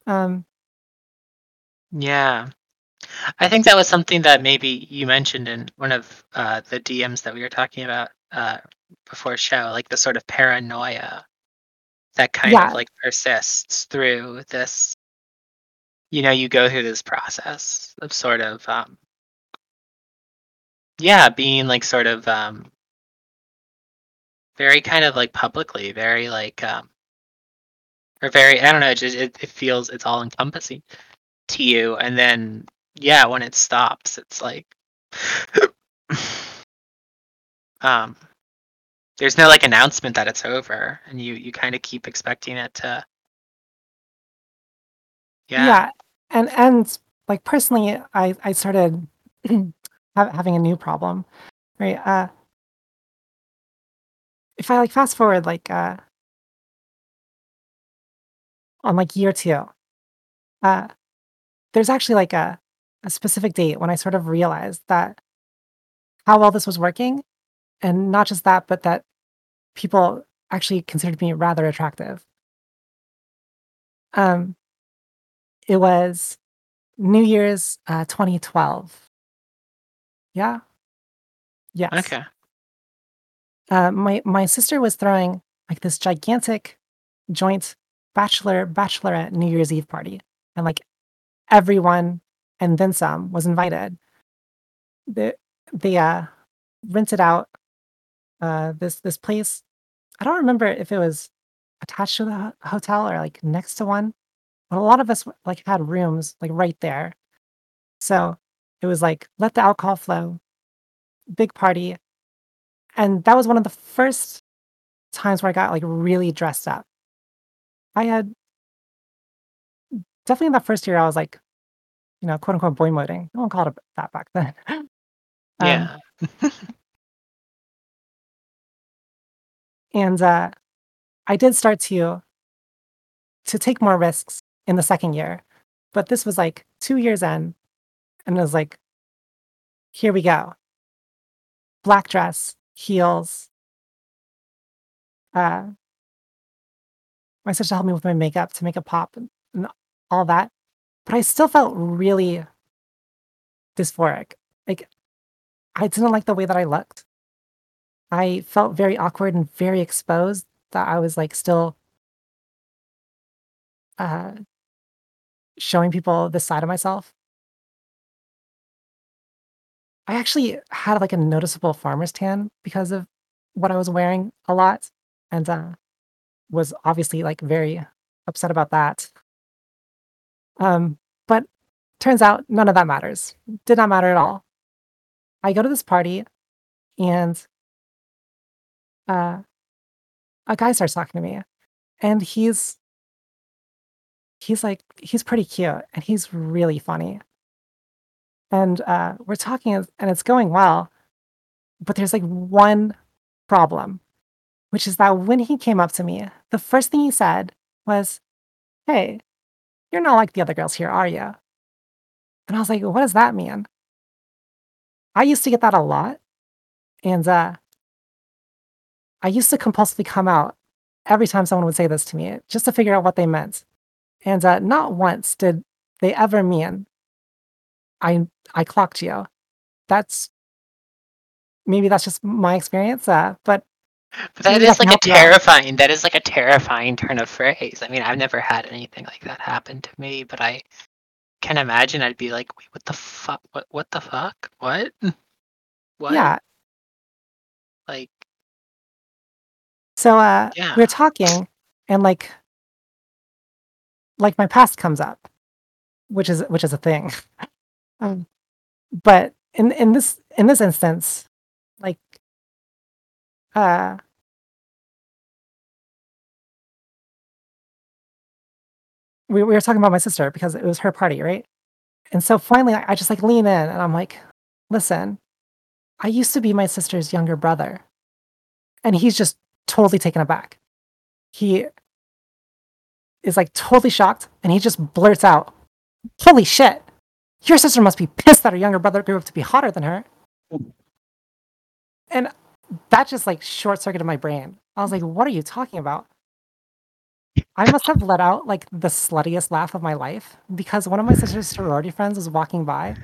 Um Yeah. I think that was something that maybe you mentioned in one of uh, the DMs that we were talking about uh, before show, like the sort of paranoia that kind Yeah. of like persists through this you know you go through this process of sort of um yeah being like sort of um very kind of like publicly very like um or very i don't know it just it, it feels it's all encompassing to you and then yeah when it stops it's like *sighs* um there's no like announcement that it's over and you you kind of keep expecting it to yeah, yeah and and like personally i i started *clears throat* having a new problem right uh if i like fast forward like uh on like year two uh there's actually like a, a specific date when i sort of realized that how well this was working and not just that but that people actually considered me rather attractive. Um it was new year's uh 2012 yeah. Yes. Okay. Uh, my my sister was throwing like this gigantic joint bachelor bachelorette New Year's Eve party, and like everyone and then some was invited. They they uh, rented out uh, this this place. I don't remember if it was attached to the hotel or like next to one, but a lot of us like had rooms like right there. So it was like let the alcohol flow, big party, and that was one of the first times where I got like really dressed up. I had definitely in that first year, I was like, you know, quote unquote boy moding. No one called it that back then. *laughs* Um, yeah *laughs* and uh, I did start to to take more risks in the second year, but this was like two years in, and it was like, here we go. Black dress, heels. Uh, my sister helped me with my makeup to make it pop and all that, but I still felt really dysphoric. Like I didn't like the way that I looked. I felt very awkward and very exposed that I was like still uh showing people this side of myself. I actually had like a noticeable farmer's tan because of what I was wearing a lot and uh was obviously like very upset about that. Um but turns out none of that matters. Did not matter at all. I go to this party and uh a guy starts talking to me and he's he's like he's pretty cute and he's really funny. And uh we're talking and it's going well but there's like one problem which is that when he came up to me the first thing he said was hey you're not like the other girls here are you and i was like what does that mean? I used to get that a lot and uh i used to compulsively come out every time someone would say this to me just to figure out what they meant and uh, not once did they ever mean I I clocked you. That's maybe that's just my experience, uh, but But that Maybe is like a you out. terrifying. That is like a terrifying turn of phrase. I mean, I've never had anything like that happen to me, but I can imagine I'd be like, "Wait, what the fuck? What? What the fuck? What? *laughs* What? yeah. Like, So uh, Yeah. we're talking, and like like my past comes up, which is which is a thing. *laughs* um, but in in this in this instance, like uh we, we were talking about my sister because it was her party, right? And so finally I, I just like lean in and I'm like, listen, I used to be my sister's younger brother. And he's just totally taken aback. He is like totally shocked and he just blurts out, Holy shit, your sister must be pissed that her younger brother grew up to be hotter than her. And that just like short circuited my brain. I was like, What are you talking about? I must have let out like the sluttiest laugh of my life because one of my sister's sorority friends was walking by,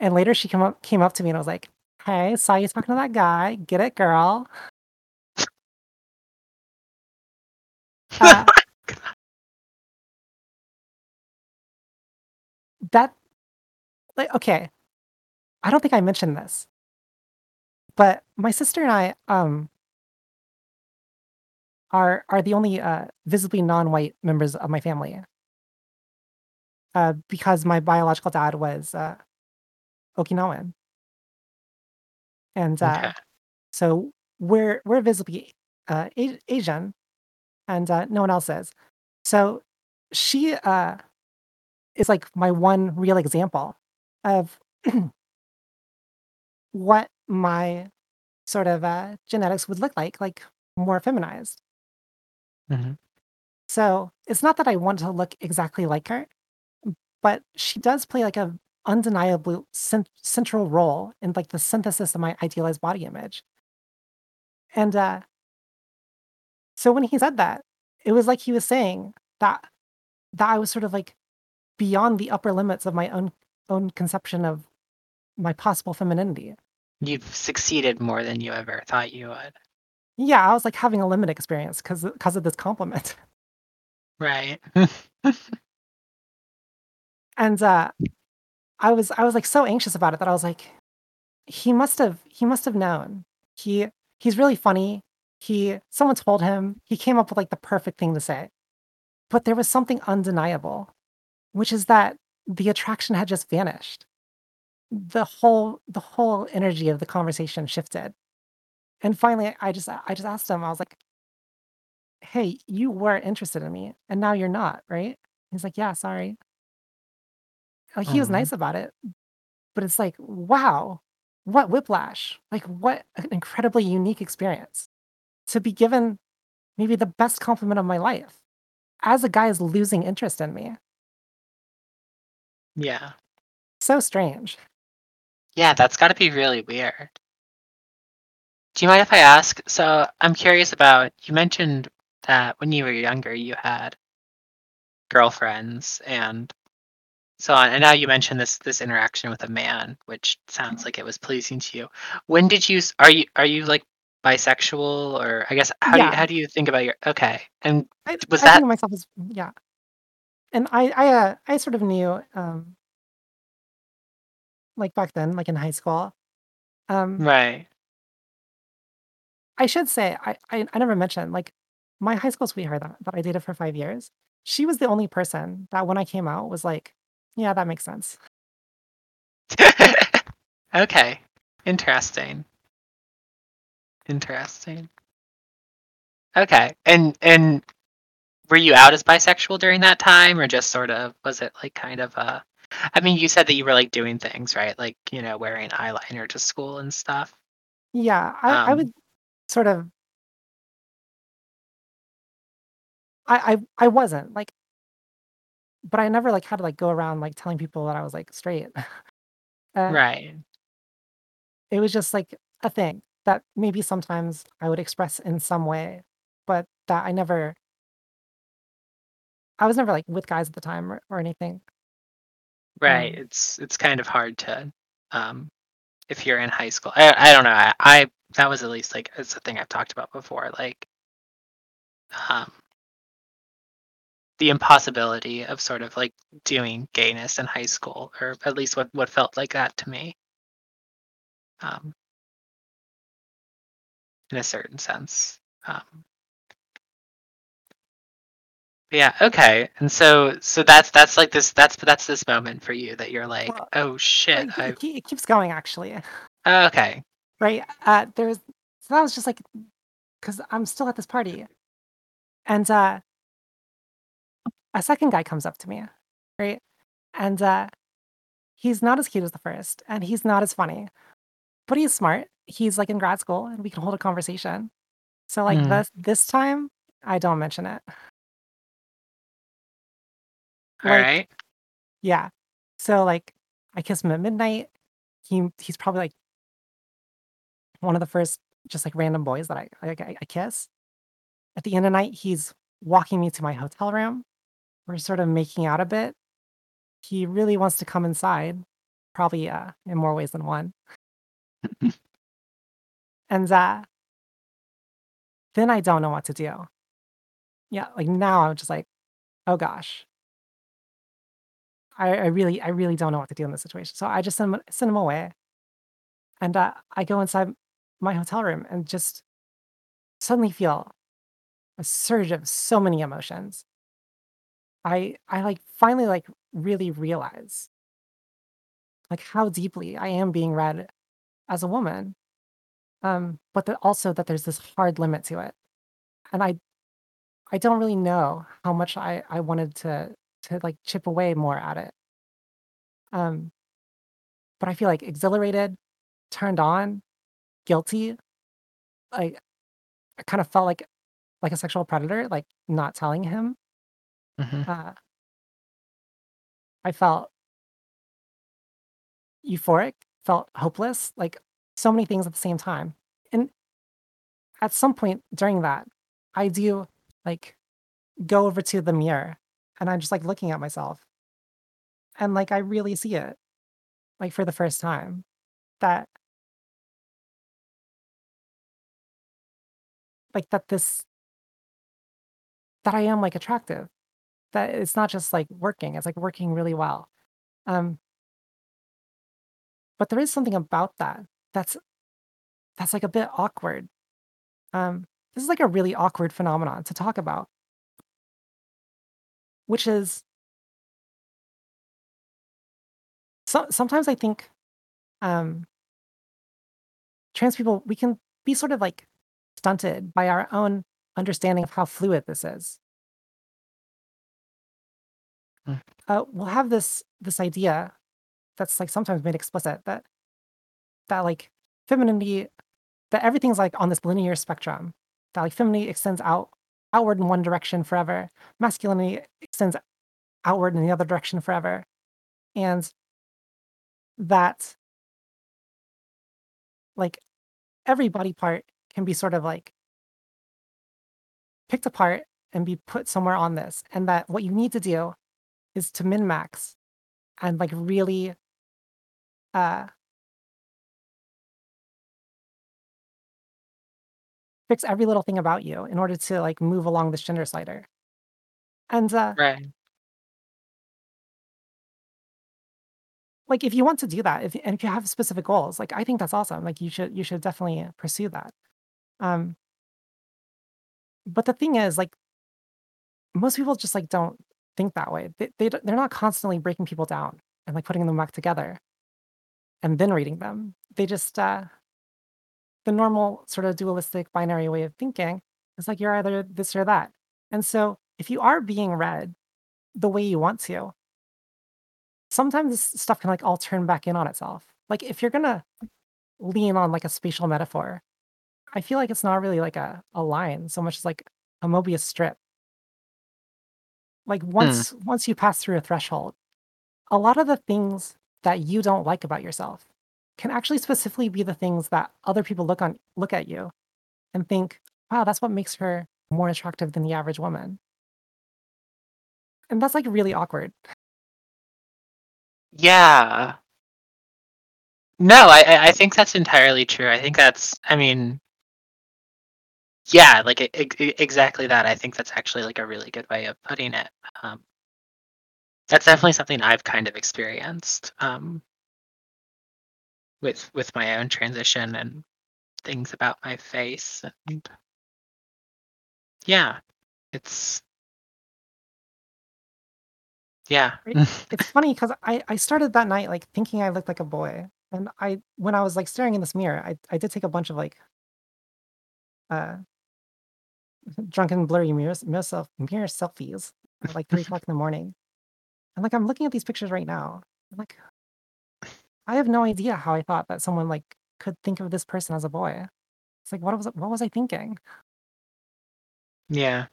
and later she came up came up to me and I was like, "Hey, saw you talking to that guy. Get it, girl." Uh, *laughs* that like okay. I don't think I mentioned this. But my sister and I um are are the only uh visibly non-white members of my family. Uh because my biological dad was uh Okinawan. And uh Okay. so we're we're visibly uh Asian and uh no one else is. So she uh is like my one real example of *clears throat* what my sort of uh, genetics would look like, like more feminized. Mhm. So it's not that I want to look exactly like her, but she does play like a undeniably cen- central role in like the synthesis of my idealized body image. And uh, so when he said that, it was like he was saying that that I was sort of like beyond the upper limits of my own own conception of my possible femininity. You've succeeded more than you ever thought you would. Yeah, I was like having a limit experience because because of this compliment. *laughs* Right. *laughs* And uh I was I was like so anxious about it that I was like he must have he must have known. He he's really funny. He someone told him, he came up with like the perfect thing to say. But there was something undeniable, which is that the attraction had just vanished. The whole the whole energy of the conversation shifted. And finally I just I just asked him, I was like, "Hey, you were interested in me and now you're not, right?" He's like, "Yeah, sorry." Like he was Mhm. nice about it, but it's like, wow, what whiplash. Like what an incredibly unique experience to be given maybe the best compliment of my life as a guy is losing interest in me. Yeah. So strange. Yeah, that's gotta be really weird. Do you mind if I ask? So I'm curious about you mentioned that when you were younger you had girlfriends and so on, and now you mentioned this this interaction with a man, which sounds mm-hmm. like it was pleasing to you. When did you are you are you like bisexual or I guess how do you how do you think about your okay. And I, was I think that of myself as yeah. And I I uh, I sort of knew um like back then, like in high school. Um right? I should say I, I I never mentioned like my high school sweetheart that, that I dated for five years. She was the only person that when I came out was like, yeah, that makes sense. *laughs* okay. Interesting. Interesting. Okay. And and were you out as bisexual during that time or just sort of was it like kind of a I mean you said that you were like doing things, right? Like, you know, wearing eyeliner to school and stuff. Yeah, I, I Um would sort of I, I I wasn't like but I never like had to like go around like telling people that I was like straight. *laughs* uh, right. it was just like a thing that maybe sometimes I would express in some way, but that I never I was never like with guys at the time or, or anything. Right. Um, It's it's kind of hard to um if you're in high school. I I don't know. I, I that was at least like it's a thing I've talked about before like um the impossibility of sort of like doing gayness in high school or at least what what felt like that to me. Um in a certain sense. Um yeah, okay. And so so that's that's like this that's that's this moment for you that you're like, well, "Oh shit, it, I it, it keeps going actually, *laughs* okay." right? Uh, there's so that was just like because I'm still at this party, and uh, a second guy comes up to me, right? And uh, he's not as cute as the first, and he's not as funny, but he's smart. He's like in grad school, and we can hold a conversation. So like Mm, this this time, I don't mention it. all Like right. yeah, so like I kiss him at midnight. He he's probably like one of the first just like random boys that I I, I I kiss. At the end of the night, he's walking me to my hotel room. We're sort of making out a bit. He really wants to come inside, probably uh, in more ways than one. *laughs* And uh, then I don't know what to do. yeah, like now I'm just like, oh gosh, I, I really, I really don't know what to do in this situation. So I just send him, send him away, and uh, I go inside my hotel room and just suddenly feel a surge of so many emotions. I, I like finally like really realize like how deeply I am being read as a woman, um, but that also that there's this hard limit to it, and I I don't really know how much I I wanted to to like chip away more at it. Um, but I feel like exhilarated, turned on, guilty. Like I kind of felt like like a sexual predator, like not telling him. hmm Uh, I felt euphoric, felt hopeless, like so many things at the same time. And at some point during that, I do like go over to the mirror and I'm just like looking at myself and like I really see it like for the first time that like that this that I am like attractive. That it's not just like working, it's like working really well. Um but there is something about that that's that's like a bit awkward. Um this is like a really awkward phenomenon to talk about, which is so, sometimes I think um trans people we can be sort of like stunted by our own understanding of how fluid this is. Mm. Uh, we'll have this this idea that's like sometimes made explicit that that like femininity that everything's like on this linear spectrum that like femininity extends out outward in one direction forever masculinity extends outward in the other direction forever and that like every body part can be sort of like picked apart and be put somewhere on this and that what you need to do is to min max and like really uh fix every little thing about you in order to like move along this gender slider and uh Right. like if you want to do that if and if you have specific goals like i think that's awesome like you should you should definitely pursue that. Um but the thing is like most people just like don't think that way. They, they they're not constantly breaking people down and like putting them back together and then reading them. They just uh the normal sort of dualistic binary way of thinking is like you're either this or that and so if you are being read the way you want to sometimes this stuff can like all turn back in on itself like if you're gonna lean on like a spatial metaphor I feel like it's not really like a, a line so much as like a Mobius strip. Like Hmm. once once you pass through a threshold, a lot of the things that you don't like about yourself can actually specifically be the things that other people look on look at you and think, wow, that's what makes her more attractive than the average woman. And that's like really awkward. Yeah. No, I I think that's entirely true. I think that's I mean, yeah, like e- e- exactly that. I think that's actually like a really good way of putting it. Um, that's definitely something I've kind of experienced um, with with my own transition and things about my face. And yeah, it's yeah. It's funny because I, I started that night like thinking I looked like a boy. And I when I was like staring in this mirror, I, I did take a bunch of like uh *laughs* drunken blurry mirror, self, mirror selfies at like three o'clock in the morning. And like I'm looking at these pictures right now. I'm like, I have no idea how I thought that someone like could think of this person as a boy. It's like what was what was I thinking? yeah.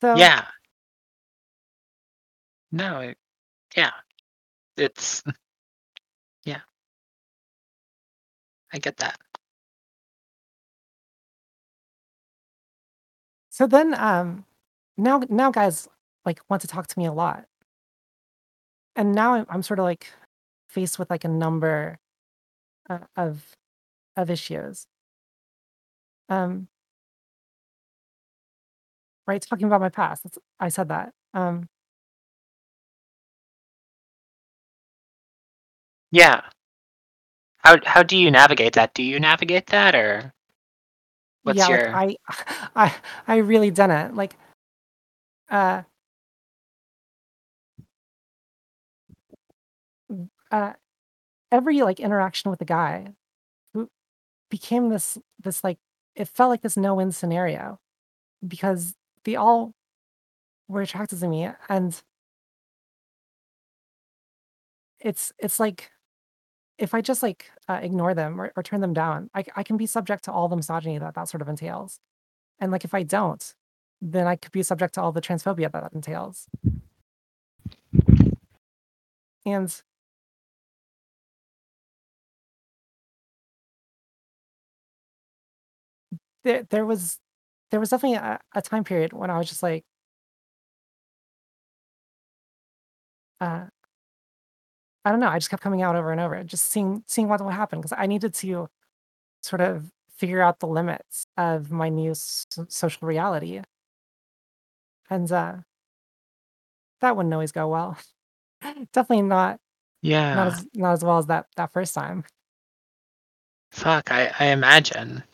So Yeah. No, it, yeah. It's *laughs* yeah. I get that. so then um now now guys like want to talk to me a lot. And now I'm, I'm sort of like faced with like a number uh, of of issues. Um, right, talking about my past. That's, I said that. Um, Yeah. How how do you navigate that? Do you navigate that or what's yeah, like I, *laughs* I, I really didn't like. Uh, uh, every like interaction with the guy who became this this like it felt like this no win scenario because they all were attracted to me and it's it's like if I just like uh, ignore them or, or turn them down, I, I can be subject to all the misogyny that that sort of entails. And like if I don't, then I could be subject to all the transphobia that that entails. And there there was there was definitely a, a time period when I was just like, uh, I don't know. I just kept coming out over and over, just seeing seeing what would happen because I needed to sort of figure out the limits of my new s- social reality, and uh, that wouldn't always go well. *laughs* Definitely not Yeah. not as not as well as that that first time. Fuck, I I imagine.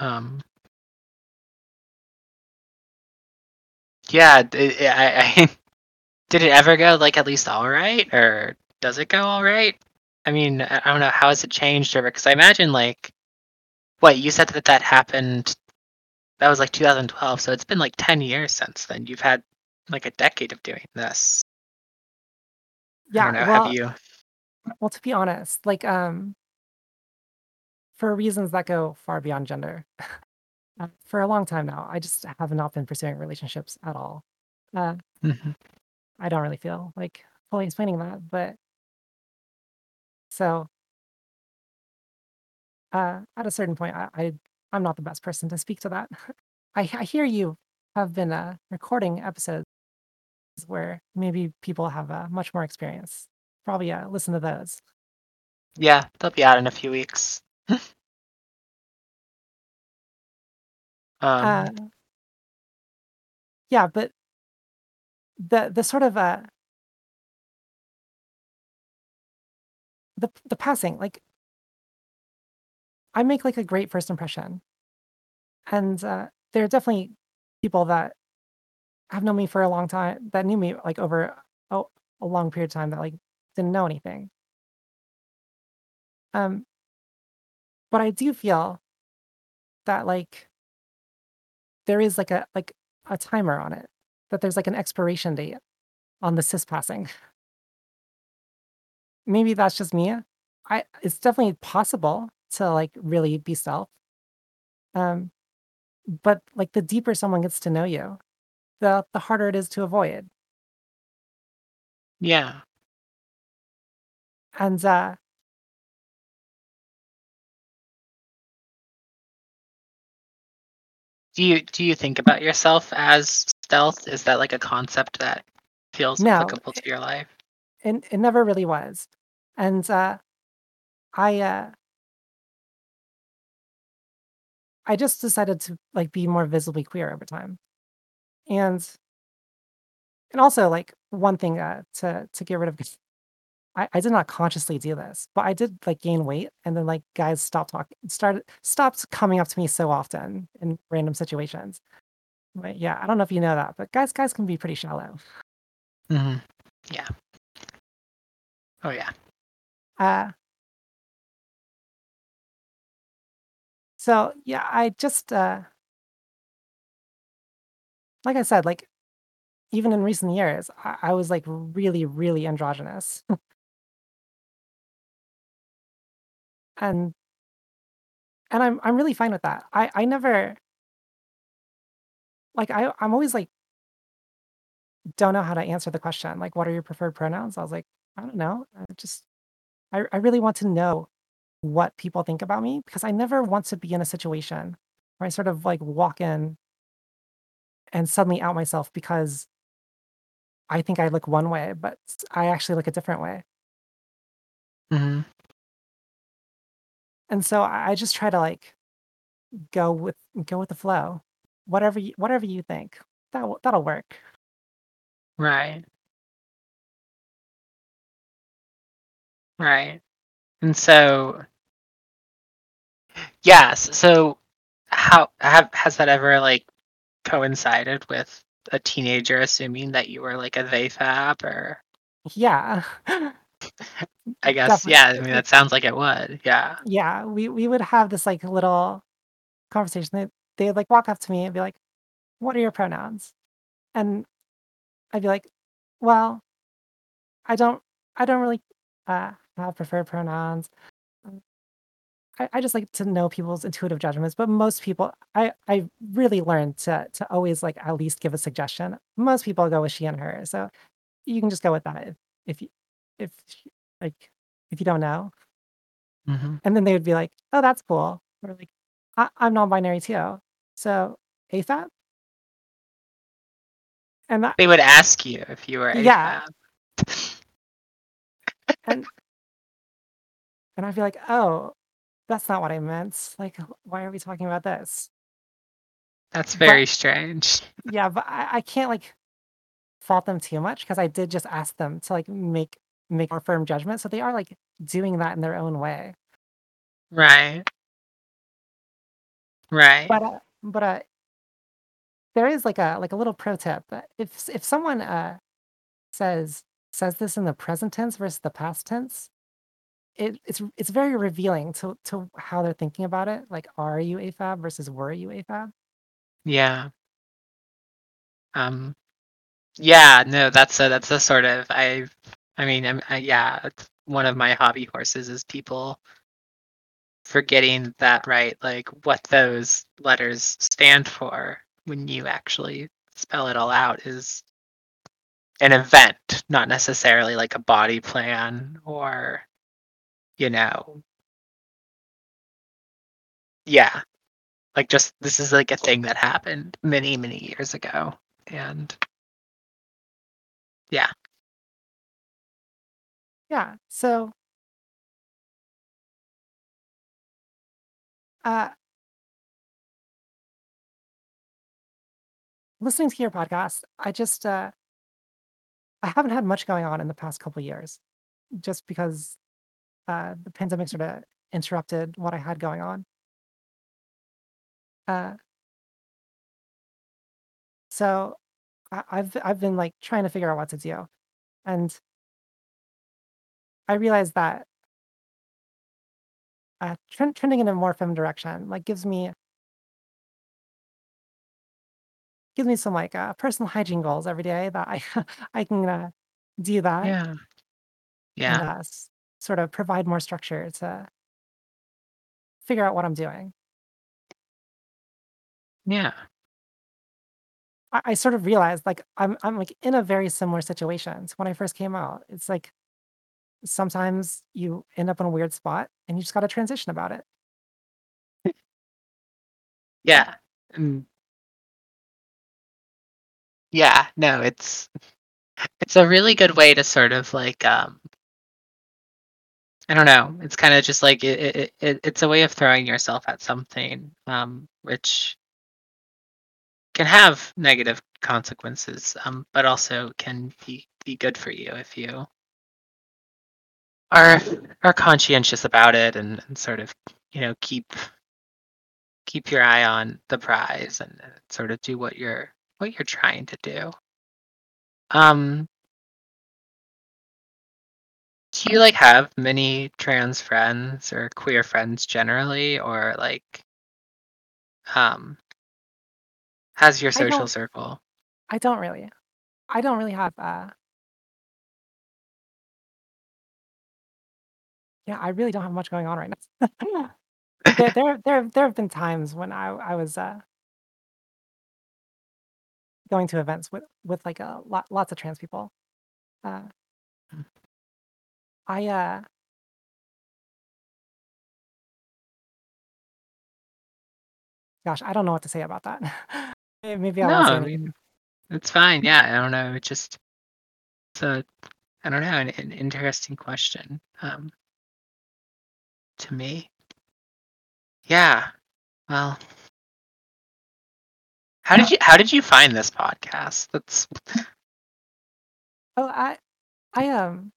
Um Yeah, i i *laughs* did it ever go like at least all right or does it go all right? I mean, I I don't know how has it changed over because I imagine like what you said that that happened that was like 2012, so it's been like 10 years since then. You've had like a decade of doing this. Yeah, know, have you well, to be honest, like um, for reasons that go far beyond gender, *laughs* uh, for a long time now, I just have not been pursuing relationships at all. Uh, Mhm. I don't really feel like fully explaining that, but so uh, at a certain point, I, I I'm not the best person to speak to that. I, I hear you have been uh, recording episodes where maybe people have uh, much more experience. Probably uh, listen to those. Yeah, they'll be out in a few weeks. *laughs* Uh, Um yeah, but the the sort of uh the the passing, like I make like a great first impression, and uh, there are definitely people that have known me for a long time that knew me like over a, a long period of time that like didn't know anything. Um, but I do feel that like there is like a like a timer on it, that there's like an expiration date on the cis passing. *laughs* Maybe that's just me. I it's definitely possible to like really be stealth. Um, but like the deeper someone gets to know you, the the harder it is to avoid. yeah. And uh, Do you do you think about yourself as stealth? Is that like a concept that feels no, applicable to your life? it, it never really was. And uh, I uh, I just decided to like be more visibly queer over time. And and also like one thing uh, to to get rid of *laughs* I, I did not consciously do this, but I did like gain weight and then like guys stopped talking started stopped coming up to me so often in random situations. But yeah, I don't know if you know that, but guys guys can be pretty shallow. hmm Yeah. Oh yeah. Uh so yeah, I just uh like I said, like even in recent years, I, I was like really, really androgynous. *laughs* and and I'm I'm really fine with that. I I never like I I'm always like don't know how to answer the question. Like, what are your preferred pronouns? I was like, I don't know. I just I, I really want to know what people think about me because I never want to be in a situation where I sort of like walk in and suddenly out myself because I think I look one way, but I actually look a different way. hmm And so I I just try to like go with go with the flow. Whatever you, whatever you think. That that'll work. Right. Right. And so, yes. So, how have has that ever like coincided with a teenager assuming that you were like a theyfab or Yeah. I guess Definitely. yeah, I mean that sounds like it would. Yeah. Yeah, we we would have this like little conversation. They they'd like walk up to me and be like, "What are your pronouns?" And I'd be like, "Well, I don't I don't really uh have preferred pronouns. I, I just like to know people's intuitive judgments, but most people I I really learned to to always like at least give a suggestion. Most people go with she and her. So you can just go with that if, if you if like if you don't know. hmm And then they would be like, "Oh, that's cool." Or like, I, "I'm non-binary too." So AFAB, and that, They would ask you if you were a yeah, and *laughs* and I'd be like, "Oh, that's not what I meant. Like, why are we talking about this?" That's But very strange. yeah, but I, I can't like fault them too much because I did just ask them to like make make more firm judgment. So they are like doing that in their own way. Right. Right. But uh, but uh, there is like a like a little pro tip. uh, If if someone uh says says this in the present tense versus the past tense, it, it's it's very revealing to to how they're thinking about it. Like, are you AFAB versus were you AFAB? Yeah. Um yeah, no, that's a that's a sort of I I mean, I'm, I, yeah, one of my hobby horses is people forgetting that right, like what those letters stand for when you actually spell it all out is an event, not necessarily like a body plan or, you know, yeah, like just this is like a thing that happened many, many years ago. And yeah, Yeah. So, uh, listening to your podcast, I just uh, I haven't had much going on in the past couple years, just because uh, the pandemic sort of interrupted what I had going on. Uh, so I, I've I've been like trying to figure out what to do, and I realized that uh, trend, trending in a more feminine direction like gives me gives me some like uh, personal hygiene goals every day that I *laughs* I can uh, do that yeah, and yeah, uh, s- sort of provide more structure to figure out what I'm doing. yeah, I, I sort of realized like I'm I'm like in a very similar situation to when I first came out. It's like sometimes you end up in a weird spot and you just got to transition about it. yeah. Mm, yeah, no, it's it's a really good way to sort of like um I don't know. It's kind of just like it, it, it it's a way of throwing yourself at something um which can have negative consequences um but also can be be good for you if you are are conscientious about it and, and sort of you know keep keep your eye on the prize and, sort of do what you're what you're trying to do. Um Do you like have many trans friends or queer friends generally, or like, um, how's your social don't circle? I don't really I don't really have uh yeah I really don't have much going on right now. *laughs* there *laughs* there there there have been times when I I was uh going to events with with like a lot lots of trans people. Uh, I uh gosh I don't know what to say about that. *laughs* Maybe I No, won't say I anything. mean it's fine. Yeah, I don't know. It's just it's a I don't know an, an interesting question. Um, to me. Yeah. Well, how did you how did you find this podcast? That's Oh, I, I um,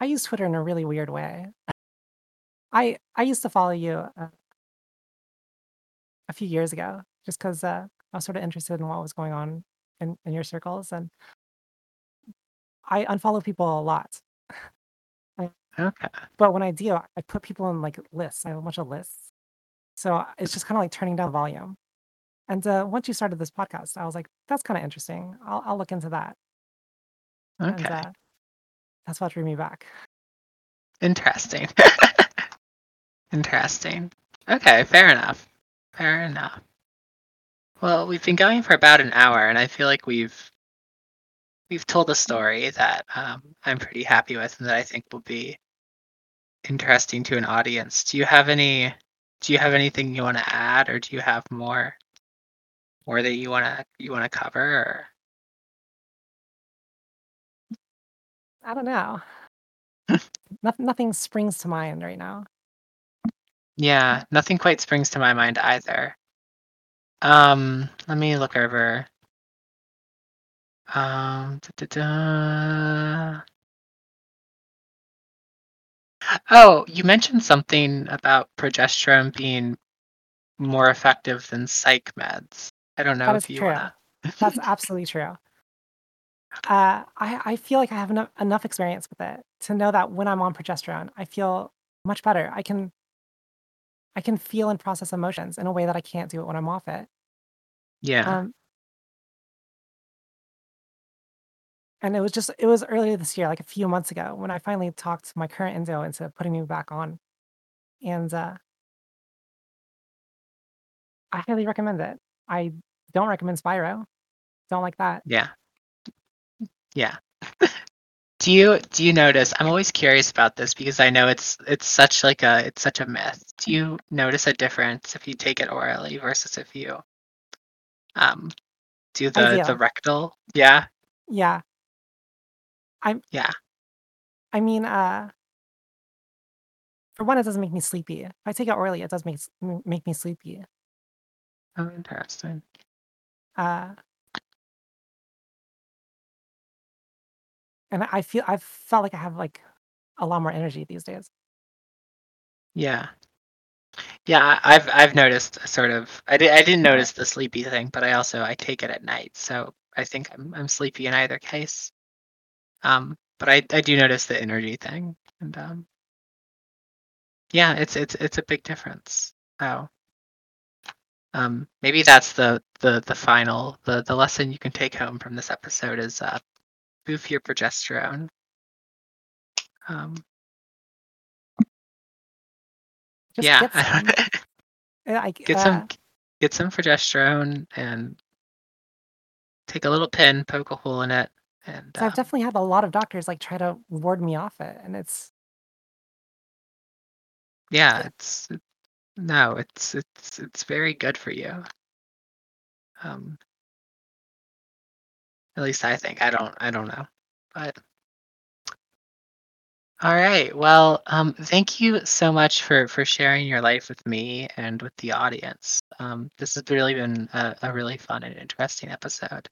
I use Twitter in a really weird way. I I used to follow you uh, a few years ago, just because uh, I was sort of interested in what was going on in, in your circles, and I unfollow people a lot. okay. But when I do, I put people in like lists. I have a bunch of lists, so it's just kind of like turning down volume. And uh, once you started this podcast, I was like, that's kind of interesting. I'll I'll look into that. And Okay. uh, that's what drew me back. Interesting. *laughs* Interesting. Okay, fair enough. Fair enough. Well, we've been going for about an hour, and I feel like we've we've told a story that um, I'm pretty happy with, and that I think will be interesting to an audience. Do you have any? Do you have anything you want to add, or do you have more, more that you want to you want to cover? Or I don't know. *laughs* Nothing, nothing springs to mind right now. yeah, nothing quite springs to my mind either. Um, let me look over. Um, da-da-da. Oh, you mentioned something about progesterone being more effective than psych meds. I don't know if you true. wanna. That's *laughs* absolutely true. Uh, I I feel like I have enough enough experience with it to know that when I'm on progesterone, I feel much better. I can I can feel and process emotions in a way that I can't do it when I'm off it. Yeah. Um, and it was just it was earlier this year, like a few months ago, when I finally talked my current endo into putting me back on, and uh, I highly recommend it. I don't recommend Spiro. Don't like that. Yeah. Yeah. do you do you notice? I'm always curious about this because I know it's it's such like a it's such a myth. Do you notice a difference if you take it orally versus if you um do the the do. rectal? Yeah. Yeah. I'm Yeah. I mean, uh for one, it doesn't make me sleepy. If I take it orally, it does make make me sleepy. Oh, interesting. Uh and I feel I've felt like I have like a lot more energy these days. Yeah. Yeah, I've I've noticed a sort of I did I didn't notice the sleepy thing, but I also I take it at night, so I think I'm I'm sleepy in either case. Um, but I I do notice the energy thing, and um, yeah, it's it's it's a big difference. So, um, maybe that's the the the final the the lesson you can take home from this episode is uh, boost your progesterone. Um, Just yeah, get *laughs* some. I, get uh, some get some progesterone and take a little pin, poke a hole in it, and so I've um, definitely had a lot of doctors like try to ward me off it, and it's yeah, it's it, no, it's it's it's very good for you. Um, at least I think. I don't I don't know, but all right. Well, um, thank you so much for for sharing your life with me and with the audience. Um, this has really been a, a really fun and interesting episode,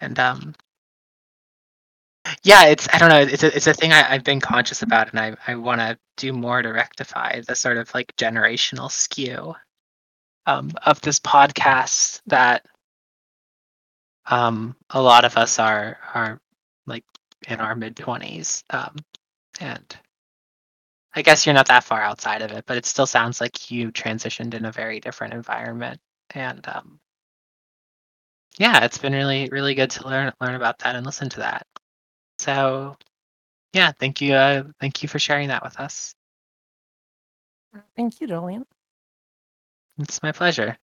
and um, yeah, it's I don't know, it's a it's a thing I, I've been conscious about, and I I want to do more to rectify the sort of like generational skew um, of this podcast that um, a lot of us are are like in our mid twenties, um, and I guess you're not that far outside of it, but it still sounds like you transitioned in a very different environment, and um, yeah, it's been really really good to learn learn about that and listen to that. So yeah, thank you uh, thank you for sharing that with us. thank you, Jolene. It's my pleasure.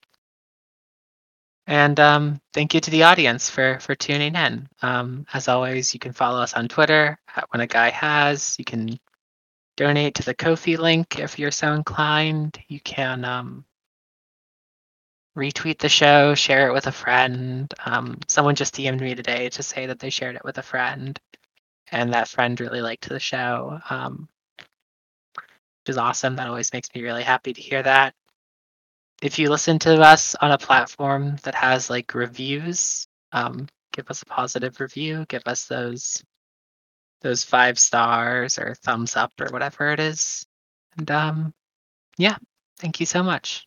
And um, thank you to the audience for for tuning in. Um, as always, you can follow us on Twitter at When a Guy Has. You can donate to the Ko-fi link if you're so inclined. You can um, retweet the show, share it with a friend. Um, someone just DM'd me today to say that they shared it with a friend, and that friend really liked the show. Um, which is awesome. That always makes me really happy to hear that. If you listen to us on a platform that has like reviews, um, give us a positive review. Give us those those five stars or thumbs up or whatever it is. And um, yeah, thank you so much.